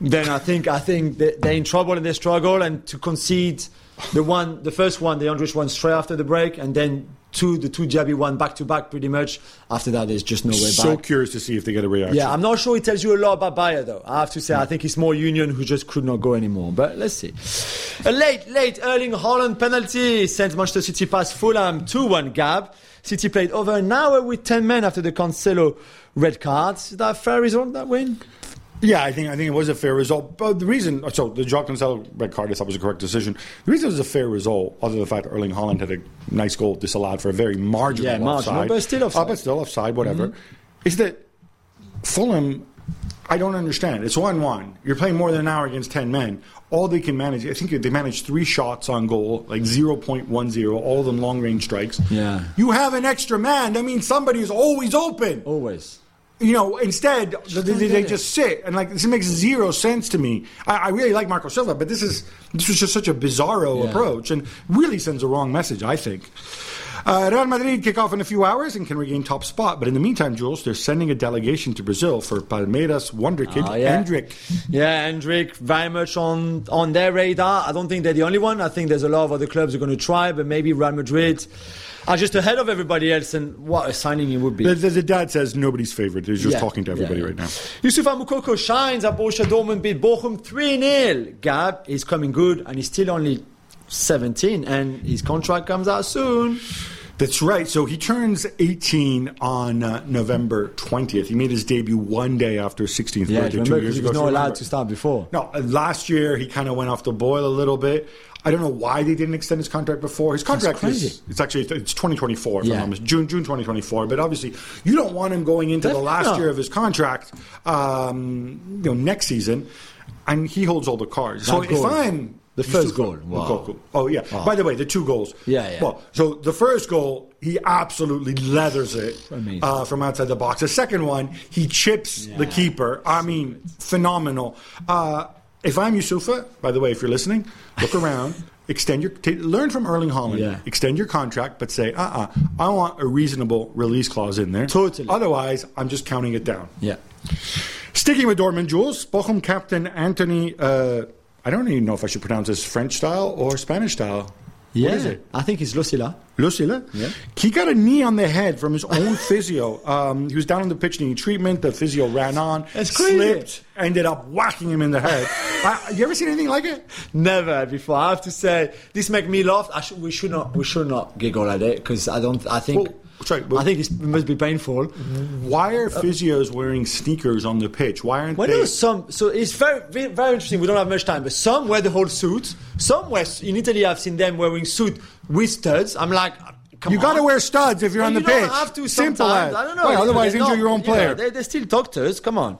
then I think I think they- they're in trouble and they struggle. And to concede the one, the first one, the Andrich one straight after the break, and then two, the two Diaby one back to back, pretty much. After that, there's just no way So back. curious to see if they get a reaction. Yeah, I'm not sure it tells you a lot about Bayer, though. I have to say, I think it's more Union who just could not go anymore. But let's see. A late, late Erling Haaland penalty sent Manchester City past Fulham 2 1 Gab. City played over an hour with 10 men after the Cancelo red card. Is that a fair result, that win? Yeah, I think I think it was a fair result. But the reason, so the Joao Cancelo red card, I thought was a correct decision. The reason it was a fair result, other than the fact that Erling Haaland had a nice goal disallowed for a very marginal Yeah, marginal, offside, but still offside. Uh, but still offside, whatever, is that Fulham I don't understand. It's one-one. You're playing more than an hour against ten men. All they can manage, I think they managed three shots on goal, like zero point one zero. All of them long-range strikes. Yeah. You have an extra man. That means somebody is always open. Always. You know, instead they, they, they just sit and like this makes zero sense to me. I, I really like Marco Silva, but this is this was just such a bizarro Yeah. approach and really sends a wrong message. I think. Uh, Real Madrid kick off in a few hours and can regain top spot. But in the meantime, Jules, they're sending a delegation to Brazil for Palmeiras wonder kid Oh, yeah. Endrick. Yeah, Endrick very much on on their radar. I don't think they're the only one. I think there's a lot of other clubs are going to try, but maybe Real Madrid are just ahead of everybody else. And what a signing it would be. The, the, the dad says nobody's favorite. He's just Yeah, talking to everybody yeah. right now. Youssoufa Moukoko shines at Borussia Dortmund beat Bochum 3-0. Gab is coming good and he's still only 17 and his contract comes out soon. That's right. So he turns 18 on uh, November 20th. He made his debut one day after his 16th Yeah, birthday, remember two years he was not allowed remember- to start before. No, uh, last year he kind of went off the boil a little bit. I don't know why they didn't extend his contract before. His contract is it's actually it's 2024 if Yeah. I'm not mis- June June 2024. But obviously you don't want him going into the last not. year of his contract, um, you know, next season, and he holds all the cards. so if. I'm The first goal. Wow. Oh yeah. By the way, the two goals. Yeah, yeah. Well, so the first goal, he absolutely leathers it uh, from outside the box. The second one, he chips the keeper. I mean, phenomenal. Uh, if I'm Youssoufa, by the way, if you're listening, look around. Extend your ta learn from Erling Haaland. Yeah. Extend your contract, but say, uh, uh I want a reasonable release clause in there. Totally. Otherwise, I'm just counting it down. Yeah. Sticking with Dortmund, Jules, Bochum captain Anthony. Uh, I don't even know if I should pronounce this French style or Spanish style. Yeah. What is it? I think it's Lucila. Lucilla? Yeah. He got a knee on the head from his own physio. Um, he was down on the pitch needing treatment. The physio ran on, That's crazy. slipped, ended up whacking him in the head. I, you ever seen anything like it? Never before. I have to say, this make me laugh. I should, we should not. We should not giggle at it because I don't. I think. Well, sorry, well- I think it must be painful. Why are physios wearing sneakers on the pitch? Why aren't Well, they? no, some. So it's very, very, very interesting. We don't have much time, but some wear the whole suit. Some wear. In Italy, I've seen them wearing suit with studs. I'm like, come you got to wear studs if you're Well, on the you pitch. don't have to Simple sometimes. as. I don't know. Why, you know, otherwise, they're injure not- your own you know, player. they're, they're still doctors. Come on.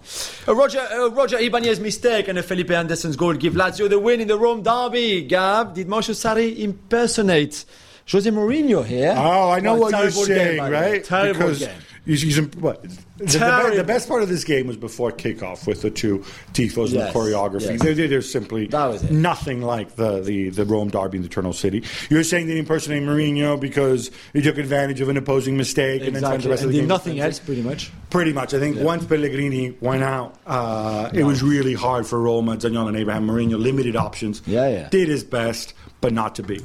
Uh, Roger uh, Roger Ibanez mistake and a Felipe Anderson's goal give Lazio the win in the Rome derby. Gab, did Moshe Sarri impersonate Jose Mourinho here? Oh, I know what, you're game, saying, way. right? Terrible because game. He's, he's, what, the, the, the best part of this game was before kickoff with the two tifos and the choreography. yes. They're, they're, they're simply That was nothing like the, the, the Rome derby in the Eternal City. You're saying they impersonated Mourinho because he took advantage of an opposing mistake and then spent the rest And of the game nothing else, pretty much. Pretty much. I think once Pellegrini went out, uh, it was really hard for Roma, Zaniolo and Abraham Mourinho. Limited options. Yeah, yeah. Did his best, but not to be.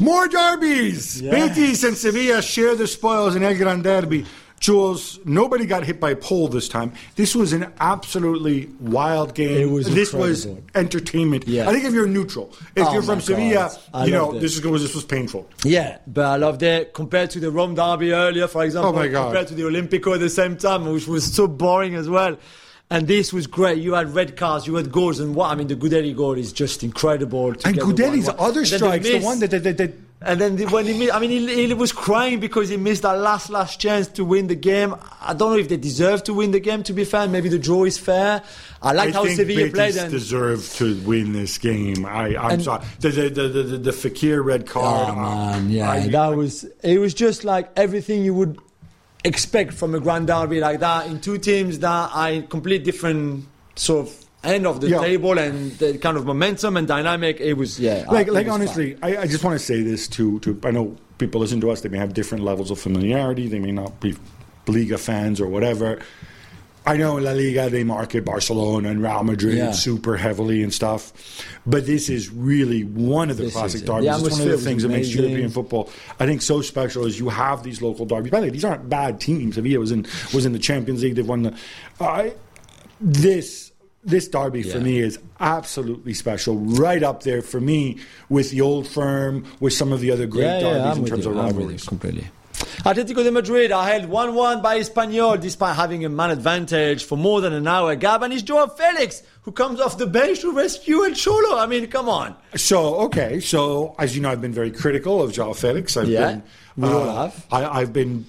More derbies! Yeah. Betis and Sevilla share the spoils in El Gran Derby. Jules, nobody got hit by a pole this time. This was an absolutely wild game. It was this was entertainment. Yeah. I think if you're neutral, if Oh you're from Sevilla, I you know it. this is was this was painful. Yeah, but I loved it compared to the Rome derby earlier, for example. Oh my God. Compared to the Olimpico at the same time, which was so boring as well. And this was great. You had red cards, you had goals, and what I mean, the Gudelj goal is just incredible. And Gudelj's 1-1. other And strikes, the one that, that, that, And then the, when he missed, I mean, he, he was crying because he missed that last, last chance to win the game. I don't know if they deserve to win the game, to be fair. Maybe the draw is fair. I like I how think Sevilla Betis played. And, deserve to win this game. I, I'm sorry. The, the, the, the, the, Fekir red card. Oh man, yeah, I- that was it. Was just like everything you would expect from a grand derby like that in two teams that are in complete different sort of end of the Yeah. table and the kind of momentum and dynamic. It was yeah, like it like honestly, I, I just want to say this to to I know people listen to us. They may have different levels of familiarity. They may not be Liga fans or whatever. I know La Liga they market Barcelona and Real Madrid Yeah. super heavily and stuff, but this is really one of the This classic derbies. The it's one of the things that makes. European football, I think, so special. Is you have these local derbies. By the way, these aren't bad teams. Sevilla was in was in the Champions League. They've won the. I this this derby for me is absolutely special, right up there for me with the old firm, with some of the other great yeah, derbies yeah, in terms you, of I'm with you rivalries. completely. Atletico de Madrid are held 1-1 by Espanyol despite having a man advantage for more than an hour. Gab and it's Joao Felix who comes off the bench to rescue El Cholo. I mean, come on. So okay, so as you know, I've been very critical of Joao Felix. I've Yeah, been, we all have. I, I've been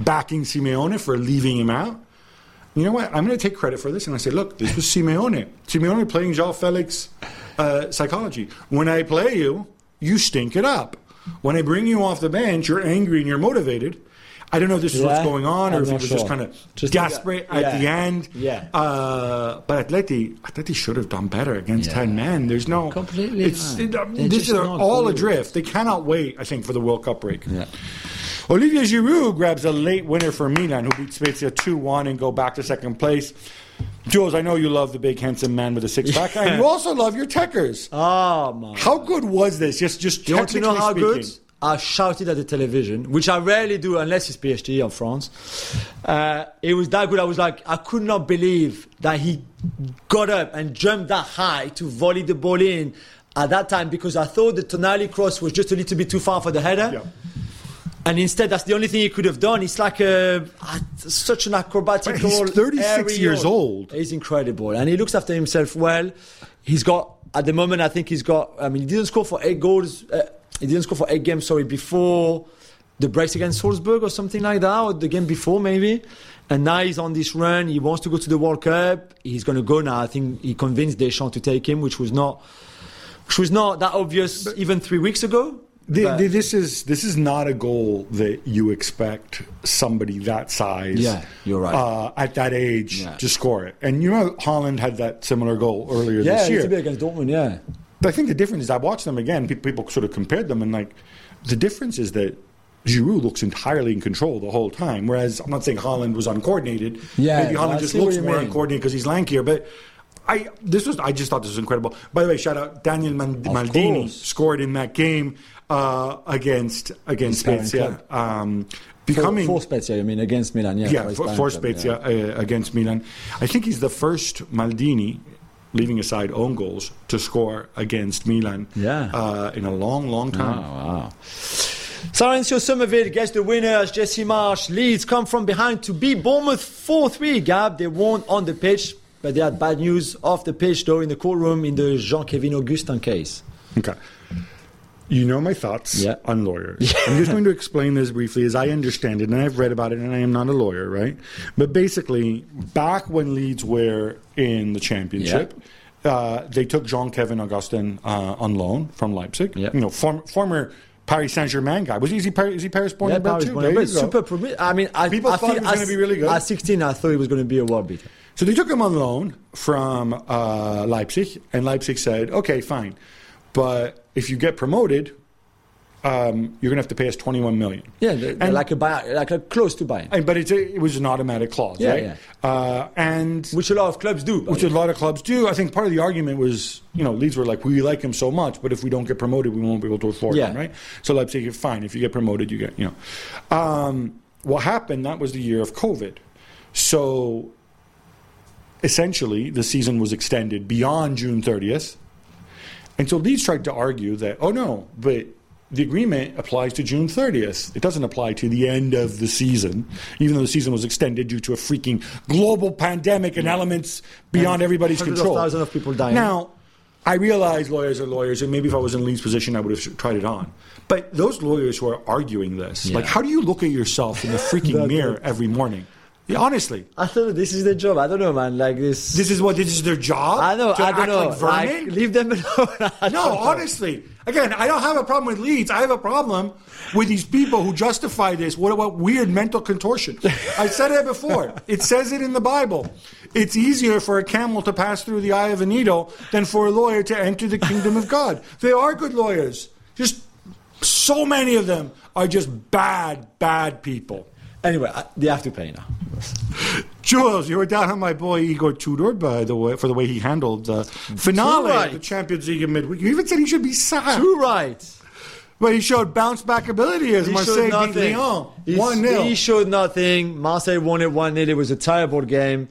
backing Simeone for leaving him out. You know what? I'm going to take credit for this, and I say, look, this was Simeone. Simeone playing Joao Felix uh, psychology. When I play you, you stink it up. When I bring you off the bench, you're angry and you're motivated. I don't know if this is what's going on, or I'm if it was just kind of Just desperate at the end. Yeah. Uh, but Atleti, Atleti should have done better against Yeah. ten men. There's no Completely, It's it, uh, this is all good. adrift. They cannot wait. I think for the World Cup break. Yeah. Olivier Giroud grabs a late winner for Milan, who beat Spezia 2 1 and go back to second place. Jules, I know you love the big handsome man with a six pack, and you also love your techers. Oh, man. How good was this? Just, just You want to know how technically good? speaking. I shouted at the television, which I rarely do unless it's PhD or France. Uh, it was that good. I was like, I could not believe that he got up and jumped that high to volley the ball in at that time because I thought the Tonali cross was just a little bit too far for the header. Yeah. And instead, that's the only thing he could have done. It's like a, such an acrobatic. But he's 36 years old. He's incredible, and he looks after himself well. He's got at the moment. I think he's got. I mean, he didn't score for eight goals. Uh, he didn't score for eight games. Sorry, before the breaks against Salzburg or something like that, or the game before maybe. And now he's on this run. He wants to go to the World Cup. He's going to go now. I think he convinced Deschamps to take him, which was not, which was not that obvious even three weeks ago. The, the, this is this is not a goal that you expect somebody that size, Yeah, you're right. uh, at that age Yeah. to score it. And you know, Haaland had that similar goal earlier yeah, this year. bit against Dortmund. Yeah. But I think the difference is I watched them again. People sort of compared them, and like the difference is that Giroud looks entirely in control the whole time. Whereas I'm not saying Haaland was uncoordinated. Yeah, maybe Haaland just looks more mean. uncoordinated because he's lankier. But I this was I just thought this was incredible. By the way, shout out Daniel Maldini scored in that game uh, against against Spezia. Um, becoming for Spezia, I mean, against Milan. Yeah, yeah, for, for Spezia yeah. uh, against Milan. I think he's the first Maldini, leaving aside own goals, to score against Milan Yeah. uh, in a long, long time. Oh, wow. Crysencio Summerville gets the winners. Jesse Marsch Leeds come from behind to beat Bournemouth 4 3. Gab, they won on the pitch, but they had bad news off the pitch, though, in the courtroom in the Jean Kevin Augustin case. Okay. You know my thoughts Yeah. on lawyers. I'm just going to explain this briefly as I understand it, and I've read about it, and I am not a lawyer, right? But basically, back when Leeds were in the championship, uh, they took Jean Kevin Augustin uh, on loan from Leipzig. Yeah. You know, form, former Paris Saint Germain guy. Was he, is he, Paris, is he Paris born Yeah, Paris born There and bred. you go. super. I mean, I, People I thought he was gonna be really good. At 16, I thought he was going to be a world beater. So they took him on loan from uh, Leipzig, and Leipzig said, "Okay, fine, but if you get promoted, um, you're going to have to pay us 21 million." Yeah, they're, And- like a buy, like a close to buy, And, but it's a, it was an automatic clause, Yeah, right? yeah. Uh, and which a lot of clubs do. which the a lot of clubs do. I think part of the argument was, you know, Leeds were like, we like him so much, but if we don't get promoted, we won't be able to afford Yeah. him, right? So Leipzig, fine. If you get promoted, you get, you know. Um, what happened? That was the year of COVID. So essentially, the season was extended beyond June 30th. And so Leeds tried to argue that, oh no, but the agreement applies to June 30th. It doesn't apply to the end of the season, even though the season was extended due to a freaking global pandemic and elements beyond And everybody's control. thousands of people dying. Now, I realize lawyers are lawyers, and maybe if I was in Leeds' position, I would have tried it on. But those lawyers who are arguing this, like, how do you look at yourself in the freaking mirror every morning? Yeah, honestly, I thought this is their job. I don't know, man. Like this. this is what this is their job. I know. I don't know. Like vermin? leave them alone. No, honestly. Again, I don't have a problem with Leeds. I have a problem with these people who justify this. What about weird mental contortion? I said it before. It says it in the Bible. It's easier for a camel to pass through the eye of a needle than for a lawyer to enter the kingdom of God. They are good lawyers. Just so many of them are just bad, bad people. Anyway, they have to pay now. Jules, you were down on my boy Igor Tudor by the way for the way he handled the finale right. of the Champions League in midweek. You even said he should be sacked. Too right. But he showed bounce back ability as He Marseille beat. Lyon one 0 He showed nothing. Marseille won it 1 0. It was a terrible game.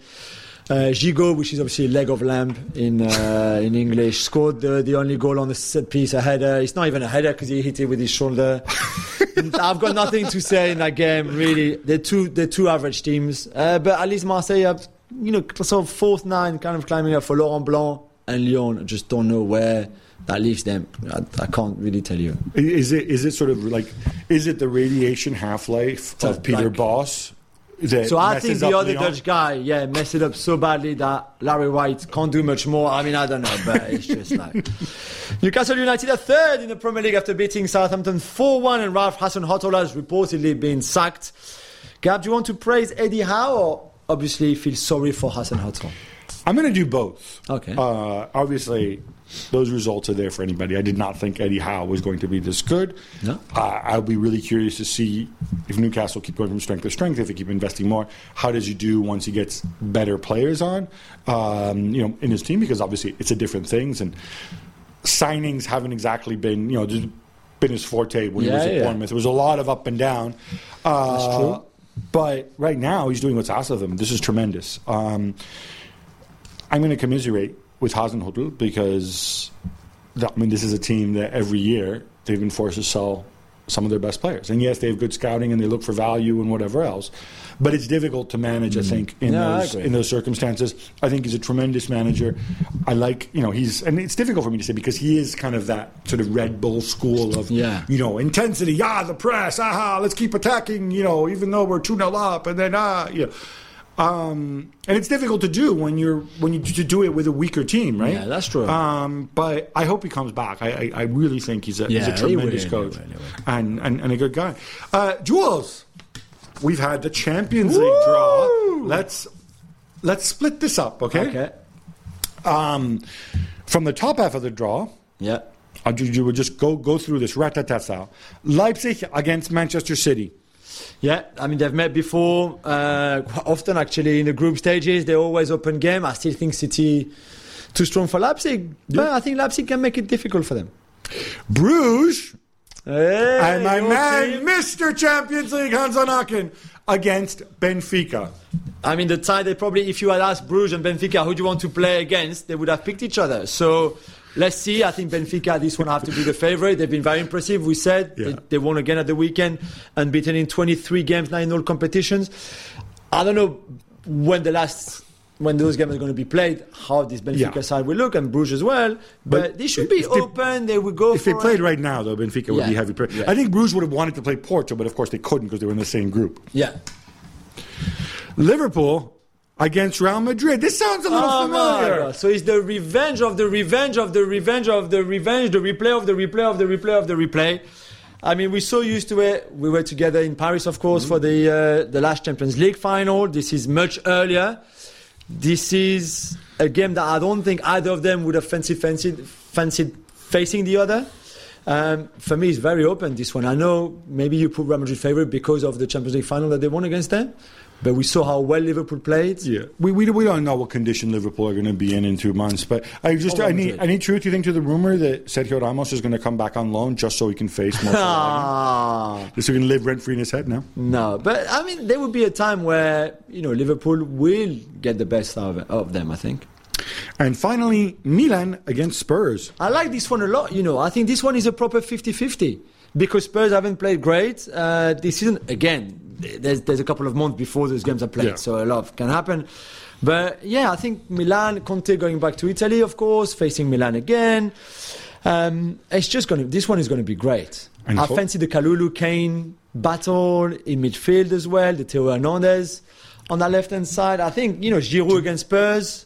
Uh, Gigot, which is obviously a leg of lamb in uh, in English, scored the, the only goal on the set piece, a header. It's not even a header because he hit it with his shoulder. I've got nothing to say in that game, really. They're two, they're two average teams. Uh, but at least Marseille have, you know, sort of fourth nine kind of climbing up for Laurent Blanc and Lyon. I just don't know where that leaves them. I, I can't really tell you. Is it is it sort of like is it the radiation half life of Peter like- Bosz? So I think the other Lyon? Dutch guy, yeah, messed it up so badly that Larry White can't do much more. I mean, I don't know, but it's just like Newcastle United are third in the Premier League after beating Southampton 4-1, and Ralph Hasenhüttl has reportedly been sacked. Gab, do you want to praise Eddie Howe or obviously feel sorry for Hasenhüttl? I'm going to do both. Okay. Uh, obviously, those results are there for anybody. I did not think Eddie Howe was going to be this good. No. Uh, I'll be really curious to see if Newcastle keep going from strength to strength, if they keep investing more. How does he do once he gets better players on, um, you know, in his team? Because obviously it's a different things and signings haven't exactly been, you know, just been his forte when he was at yeah. Bournemouth. There was a lot of up and down. Uh, That's true. But right now, he's doing what's asked of him. This is tremendous. Um, I'm going to commiserate with Hasenhüttl because that, I mean this is a team that every year they've been forced to sell some of their best players. And yes, they have good scouting and they look for value and whatever else. But it's difficult to manage, I think, in Mm. Those in those circumstances. I think he's a tremendous manager. I like, you know, he's and it's difficult for me to say because he is kind of that sort of Red Bull school of, Yeah. you know, intensity. Yeah, the press. Aha, let's keep attacking. You know, even though we're two 0 up, and then ah, you know. Um, and it's difficult to do when you're when you to do it with a weaker team, right? Yeah, that's true. Um, but I hope he comes back. I, I, I really think he's a, he's a tremendous he coach he will. And, and and a good guy. Uh, Jules, we've had the Champions League draw. Let's let's split this up, okay? Okay. Um, from the top half of the draw, Yeah. You would just go go through this rat-a-tat style. Leipzig against Manchester City. Yeah, I mean they've met before. Uh, quite often, actually, in the group stages, they always open game. I still think City too strong for Leipzig, but I think Leipzig can make it difficult for them. Bruges Hey, and my man, team. Mr. Champions League, Hans Vanaken, against Benfica. I mean, the tie they probably, if you had asked Bruges and Benfica who do you want to play against, they would have picked each other. So let's see. I think Benfica this one have to be the favourite. They've been very impressive. We said Yeah. they, they won again at the weekend, unbeaten in 23 games, nine all competitions. I don't know when the last. When those games are going to be played, how this Benfica Yeah. side will look, and Bruges as well. But, But they should be they- open. They will go. If they played it. right now, though, Benfica would Yeah. be heavy. Pre- Yeah. I think Bruges would have wanted to play Porto, but of course they couldn't because they were in the same group. yeah. Liverpool against Real Madrid. This sounds a little Oh familiar. So it's the revenge of the revenge of the revenge of the revenge, the replay of the replay of the replay of the replay. I mean, we're so used to it. We were together in Paris, of course, for the uh, the last Champions League final. This is much earlier. This is a game that I don't think either of them would have fancied fancied, fancied facing the other. Um, for me, it's very open. This one, I know maybe you put Real Madrid favorite because of the Champions League final that they won against them, but we saw how well Liverpool played. Yeah, we, we, we don't know what condition Liverpool are going to be in in two months. But I just Oh, I need any truth you think to the rumor that Sergio Ramos is going to come back on loan just so he can face more. Just so he can live rent free in his head now. No, but I mean, there will be a time where you know Liverpool will get the best of, of them. I think. And finally, Milan against Spurs. I like this one a lot. You know, I think this one is a proper 50-50 because Spurs haven't played great uh, this season. Again, there's there's a couple of months before those games are played, Yeah. so a lot can happen. But yeah, I think Milan, Conte going back to Italy, of course, facing Milan again. Um, it's just going to. This one is going to be great. And I fancy the Kalulu Kane battle in midfield as well. The Theo Hernandez on that left hand side. I think you know Giroud against Spurs.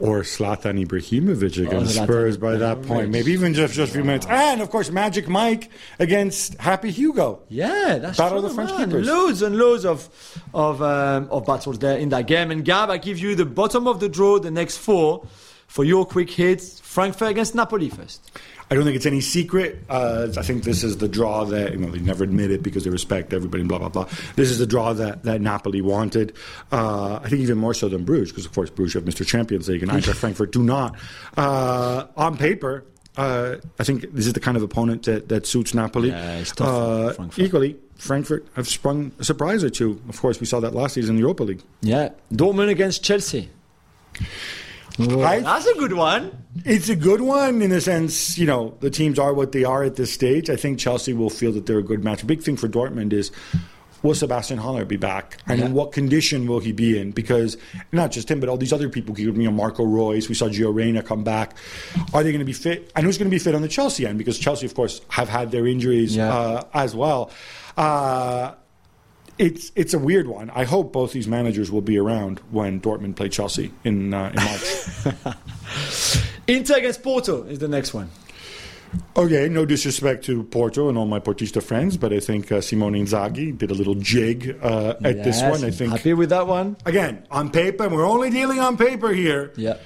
Or Zlatan Ibrahimovic against Zlatan Spurs by that point. Maybe even just, just a few minutes. And, of course, Magic Mike against Happy Hugo. Yeah, that's Battle of the French man. keepers. Loads and loads of of um, of battles there in that game. And Gab, I give you the bottom of the draw, the next four. for your quick hits, Frankfurt against Napoli first. I don't think it's any secret. Uh, I think this is the draw that, you know, they never admit it because they respect everybody and blah, blah, blah. This is the draw that, that Napoli wanted. Uh, I think even more so than Bruges, because of course Bruges have Mr. Champions League and Eintracht Frankfurt do not. Uh, on paper, uh, I think this is the kind of opponent that, that suits Napoli. Yeah, it's tough Uh, Frankfurt. equally, Frankfurt have sprung a surprise or two. Of course, we saw that last season in the Europa League. Yeah, Dortmund against Chelsea. I- That's a good one. It's a good one in the sense, you know, the teams are what they are at this stage. I think Chelsea will feel that they're a good match. A big thing for Dortmund is will Sebastian Haller be back? And Yeah. in what condition will he be in? Because not just him, but all these other people, you know, Marco Reus, we saw Gio Reyna come back. Are they going to be fit? And who's going to be fit on the Chelsea end? Because Chelsea, of course, have had their injuries Yeah. uh, as well. Uh, it's it's a weird one. I hope both these managers will be around when Dortmund play Chelsea in uh, in March. Inter against Porto is the next one. Okay, no disrespect to Porto and all my Portista friends, but I think uh, Simone Inzaghi did a little jig uh, at this one. I think happy with that one. again on paper, and we're only dealing on paper here. Yeah.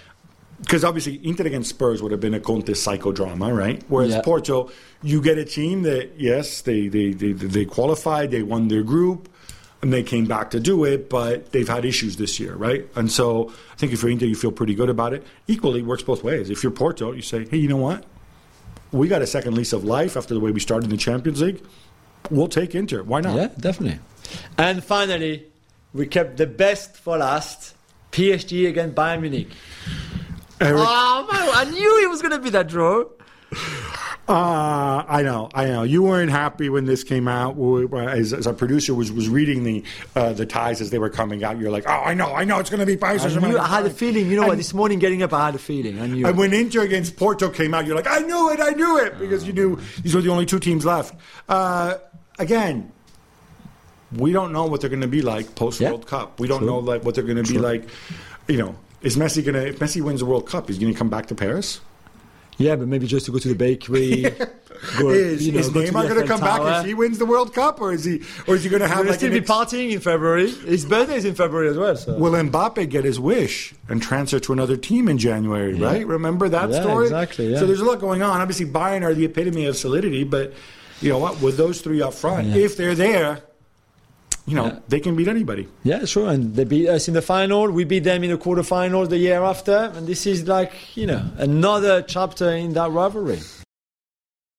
Because obviously, Inter against Spurs would have been a Conte psychodrama, right? Whereas Yeah. Porto, you get a team that yes, they they, they they qualified, they won their group, and they came back to do it, but they've had issues this year, right? And so I think if you're Inter, you feel pretty good about it. Equally, it works both ways. If you're Porto, you say, hey, you know what? We got a second lease of life after the way we started in the Champions League. We'll take Inter. Why not? Yeah, definitely. And finally, we kept the best for last. PSG against Bayern Munich. Eric, Oh man, I knew it was going to be that draw. Uh, I know, I know. You weren't happy when this came out. As, as our producer was, was reading the uh, the ties as they were coming out, you're like, oh, I know, I know, it's going to be Paris I, knew, I had a feeling. You know what? This morning, getting up, I had a feeling. I knew. And when Inter against Porto came out, you're like, I knew it, I knew it, because you knew these were the only two teams left. Uh, again, we don't know what they're going to be like post World Yeah. Cup. We don't True. know like what they're going to be like. You know, is Messi going to? If Messi wins the World Cup, is he going to come back to Paris? Yeah, but maybe just to go to the bakery. go, is you know, is go Neymar going to come back if he wins the World Cup, or is he, or is he going to have like still be ex- partying in February. His birthday is in February as well. So. Will Mbappe get his wish and transfer to another team in January, Yeah. right? Remember that Yeah, story? exactly, yeah. So there's a lot going on. Obviously, Bayern are the epitome of solidity, but you know what? With those three up front, if they're there, you know, Yeah. they can beat anybody. Yeah, sure. And they beat us in the final. We beat them in the quarterfinals the year after. And this is like, you know, another chapter in that rivalry.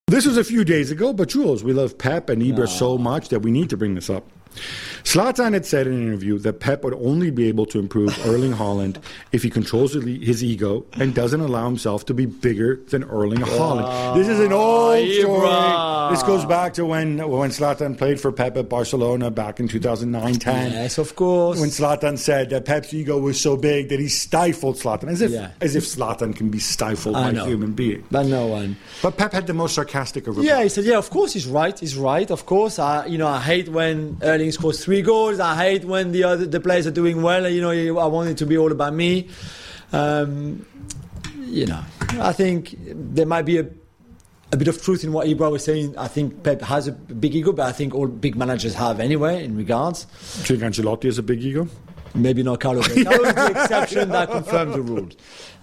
This was a few days ago, but Jules, we love Pep and Ibra so much that we need to bring this up. Zlatan had said in an interview that Pep would only be able to improve Erling Haaland if he controls his ego and doesn't allow himself to be bigger than Erling Haaland. This is an old ah, story. This goes back to when when Zlatan played for Pep at Barcelona back in 2009-10. Yes, of course. When Zlatan said that Pep's ego was so big that he stifled Zlatan, as if Yeah. as if Zlatan can be stifled I by know. a human being. But no one. But Pep had the most sarcastic of Yeah, he said, yeah, of course he's right. He's right, of course. I, you know, I hate when Erling scores three goals. I hate when the other the players are doing well. You know, I want it to be all about me. Um, you know, I think there might be a, a bit of truth in what Ibra was saying. I think Pep has a big ego, but I think all big managers have anyway, in regards. Do you think Ancelotti has a big ego? Maybe not Carlo. Carlos is the exception that confirms the rule.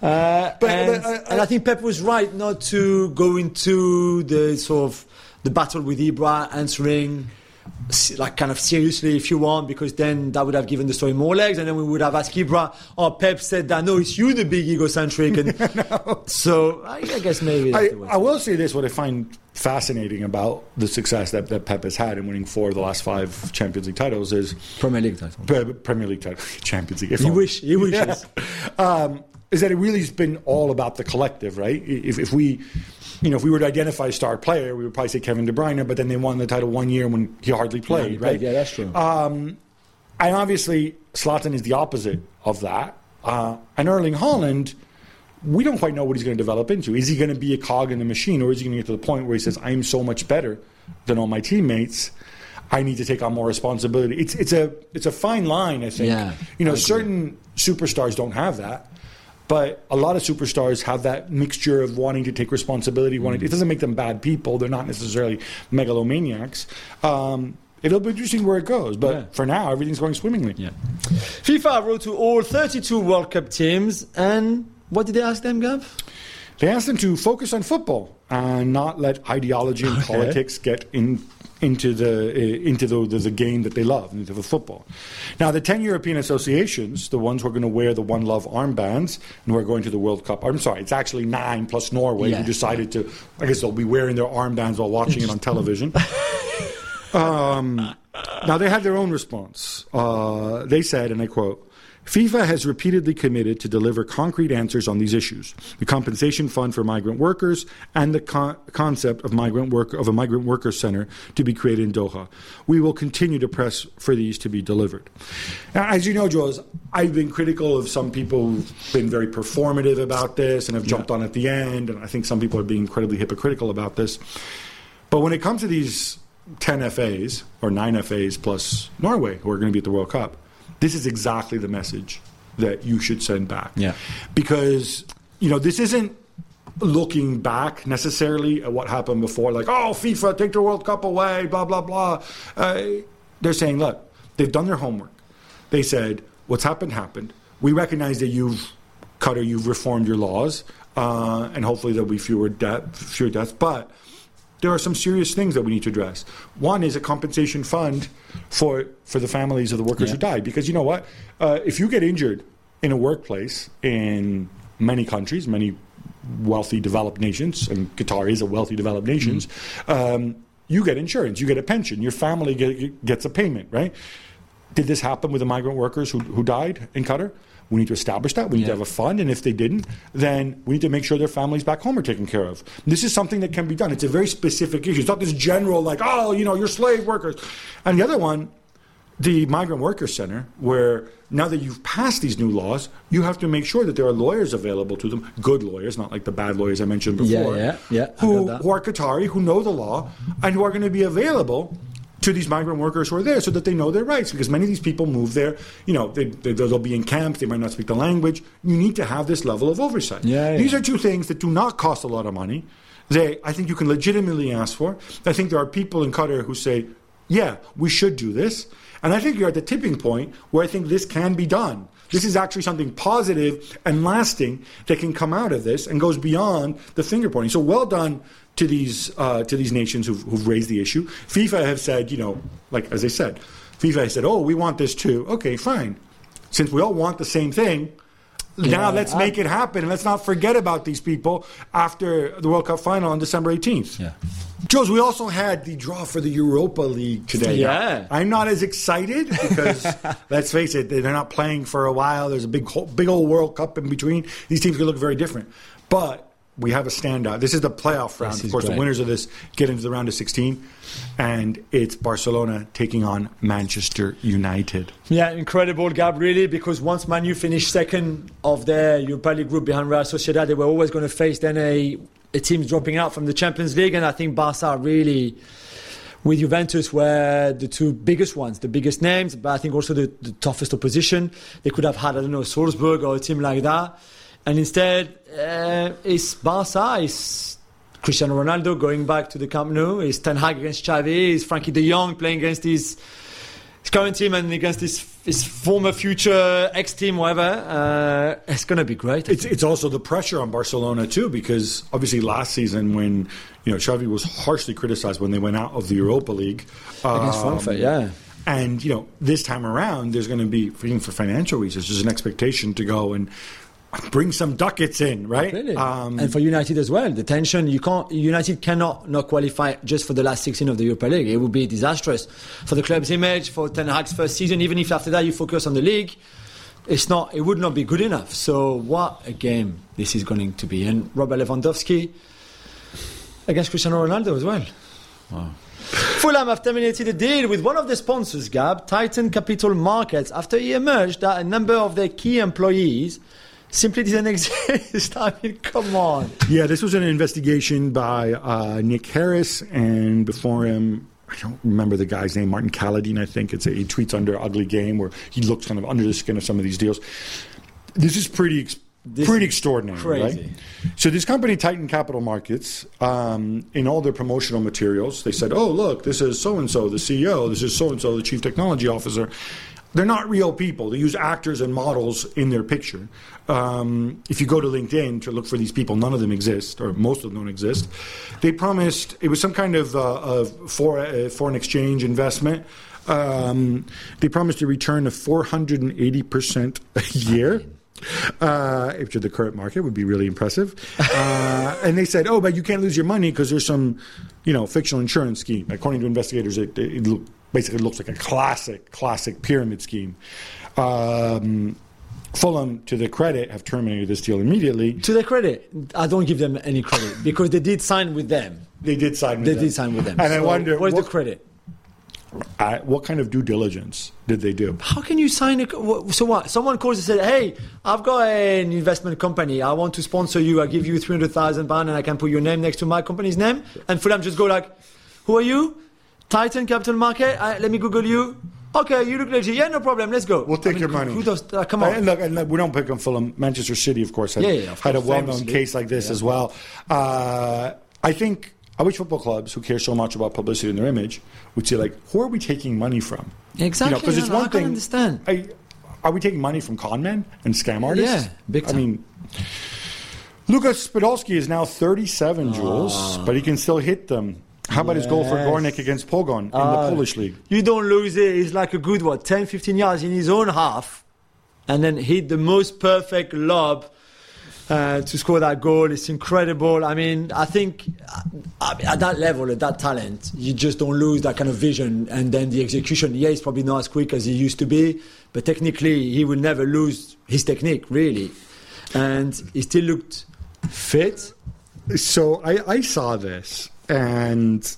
Uh, But- and, but, uh, and I think Pep was right not to go into the sort of the battle with Ibra, answering like kind of seriously if you want, because then that would have given the story more legs, and then we would have asked Ibra, "Oh, Pep said that. No, it's you the big egocentric." And so I, I guess maybe. I, I will say this: what I find fascinating about the success that, that Pep has had in winning four of the last five Champions League titles is Premier League title. Pre- Premier League title, Champions League. if You wish. You wishes. um, is that it really has been all about the collective, right? If, if we, you know, if we were to identify a star player, we would probably say Kevin De Bruyne, but then they won the title one year when he hardly played, played, right? yeah, that's true. Um, and obviously, Zlatan is the opposite of that. Uh, and Erling Haaland, we don't quite know what he's going to develop into. Is he going to be a cog in the machine, or is he going to get to the point where he says, "I'm so much better than all my teammates"? I need to take on more responsibility. It's it's a it's a fine line, I think. Yeah, you know, certain superstars don't have that, but a lot of superstars have that mixture of wanting to take responsibility. Wanting it doesn't make them bad people. They're not necessarily megalomaniacs. Um, it'll be interesting where it goes, but Yeah. for now, everything's going swimmingly. Yeah. FIFA wrote to all 32 World Cup teams and what did they ask them, Gab? They asked them to focus on football and not let ideology and Okay. politics get in, into the uh, into the, the, the game that they love, into the football. Now, the ten European associations, the ones who are going to wear the One Love armbands and who are going to the World Cup. I'm sorry, it's actually nine plus Norway Yeah. who decided to. I guess they'll be wearing their armbands while watching it on television. Um, now they had their own response. Uh, they said, and I quote. FIFA has repeatedly committed to deliver concrete answers on these issues: the compensation fund for migrant workers and the con- concept of migrant work of a migrant worker center to be created in Doha. We will continue to press for these to be delivered. Now, as you know, Jules, I've been critical of some people who've been very performative about this and have jumped on at the end, and I think some people are being incredibly hypocritical about this. But when it comes to these 10 FAs or 9 FAs plus Norway who are going to be at the World Cup, this is exactly the message that you should send back. Yeah. Because, you know, this isn't looking back necessarily at what happened before, like, oh, FIFA, take the World Cup away, blah, blah, blah. Uh, they're saying, look, they've done their homework. They said, what's happened, happened. We recognize that you've, Qatar, you've reformed your laws, uh, and hopefully there'll be fewer, de- fewer deaths. But there are some serious things that we need to address. One is a compensation fund for for the families of the workers who died, because you know what, uh, if you get injured in a workplace in many countries, many wealthy developed nations, and Qatar is a wealthy developed nation, um, you get insurance, you get a pension, your family get, gets a payment, right? Did this happen with the migrant workers who, who died in Qatar? We need to establish that. We need to have a fund, and if they didn't, then we need to make sure their families back home are taken care of. This is something that can be done. It's a very specific issue. It's not this general, like, oh, you know, you're slave workers. And the other one, the Migrant Workers Center, where now that you've passed these new laws, you have to make sure that there are lawyers available to them, good lawyers, not like the bad lawyers I mentioned before, yeah, yeah, I who, who are Qatari, who know the law, and who are going to be available to these migrant workers who are there so that they know their rights. Because many of these people move there, you know, they, they, they'll be in camps, they might not speak the language. You need to have this level of oversight. Yeah, yeah. These are two things that do not cost a lot of money. They, I think you can legitimately ask for. I think there are people in Qatar who say, yeah, we should do this. And I think you're at the tipping point where I think this can be done. This is actually something positive and lasting that can come out of this and goes beyond the finger pointing. So well done to these uh, to these nations who've, who've raised the issue. FIFA have said, you know, like as I said, FIFA has said, oh, we want this too. Okay, fine. Since we all want the same thing, now let's I- make it happen and let's not forget about these people after the World Cup final on December 18th. Yeah. Jules, we also had the draw for the Europa League today. Yeah. I'm not as excited because let's face it, they're not playing for a while. There's a big, big old World Cup in between. These teams could look very different, but we have a standout. This is the playoff round. This Of is course, the winners of this get into the round of 16, and it's Barcelona taking on Manchester United. Yeah, incredible, Gab, really, because once Manu finished second of their Europa League group behind Real Sociedad, they were always going to face then a, a team dropping out from the Champions League, and I think Barca really, with Juventus, were the two biggest ones, the biggest names, but I think also the, the toughest opposition. They could have had, I don't know, Salzburg or a team like that, and instead, uh, it's Barca, it's Cristiano Ronaldo going back to the Camp Nou, it's Ten Hag against Xavi, it's Frenkie de Jong playing against his his current team and against his, his former future ex team, whatever. Uh, it's going to be great. It's it's also the pressure on Barcelona too, because obviously last season when you know Xavi was harshly criticized when they went out of the Europa League Against um, Frankfurt, yeah. And you know this time around, there's going to be even for financial reasons, there's an expectation to go and bring some ducats in, right? Really? Um, and for United as well, the tension you can't. United cannot not qualify just for the last 16 of the Europa League. It would be disastrous for the club's image, for Ten Hag's first season. Even if after that you focus on the league, it's not. It would not be good enough. So what a game this is going to be. And Robert Lewandowski against Cristiano Ronaldo as well. Fulham have terminated a deal with one of the sponsors, Gab, Titan Capital Markets, after he emerged that a number of their key employees simply didn't exist. I mean, come on. Yeah, this was an investigation by uh, Nick Harris, and before him, I don't remember the guy's name, Martin Calladine, I think. It's a, he tweets under Ugly Game, where he looks kind of under the skin of some of these deals. This is pretty, This pretty is extraordinary, crazy. right? So this company, Titan Capital Markets, um, in all their promotional materials, they said, "Oh, look, this is so and so, the CEO. This is so and so, the chief technology officer." They're not real people. They use actors and models in their picture. Um, if you go to LinkedIn to look for these people, none of them exist, or most of them don't exist. They promised it was some kind of, uh, of for, uh, foreign exchange investment. Um, they promised a return of 480% a year. Uh, which in the current market would be really impressive. Uh, and they said, "Oh, but you can't lose your money because there's some, you know, fictional insurance scheme." According to investigators, it, it look, basically looks like a classic, classic pyramid scheme. Um, Fulham, to their credit, have terminated this deal immediately. To their credit, I don't give them any credit because they did sign with them. They did sign. With They them. did sign with them. and I wonder where's what, the credit? I- what kind of due diligence did they do? How can you sign a? So what? Someone calls and said, "Hey, I've got an investment company. I want to sponsor you. I give you three hundred thousand pound, and I can put your name next to my company's name." And Fulham just go like, "Who are you? Titan Capital Market? Uh, let me Google you. Okay, you look legit. Yeah, no problem. Let's go. We'll take I mean, your money. Who does? Uh, come on. And look, and look, we don't pick on Fulham. Manchester City, of course, had, Yeah, yeah, of had a well-known famously. case like this Yeah. as well. Uh, I think I wish football clubs who care so much about publicity in their image would say, like, who are we taking money from? Exactly, Because it's I know, one I thing. understand. I, are we taking money from con men and scam artists? Yeah, big I mean, Lucas Podolski is now 37, Ah. Jules, but he can still hit them. How about his goal for Yes. Gornik against Pogon in Ah. the Polish league? You don't lose it. It's like a good what 10, 15 yards in his own half, and then hit the most perfect lob uh, to score that goal. It's incredible. I mean, I think uh, at that level, at that talent, you just don't lose that kind of vision, and then the execution. Yeah, it's probably not as quick as he used to be, but technically, he will never lose his technique really, and he still looked fit. So I, I saw this, and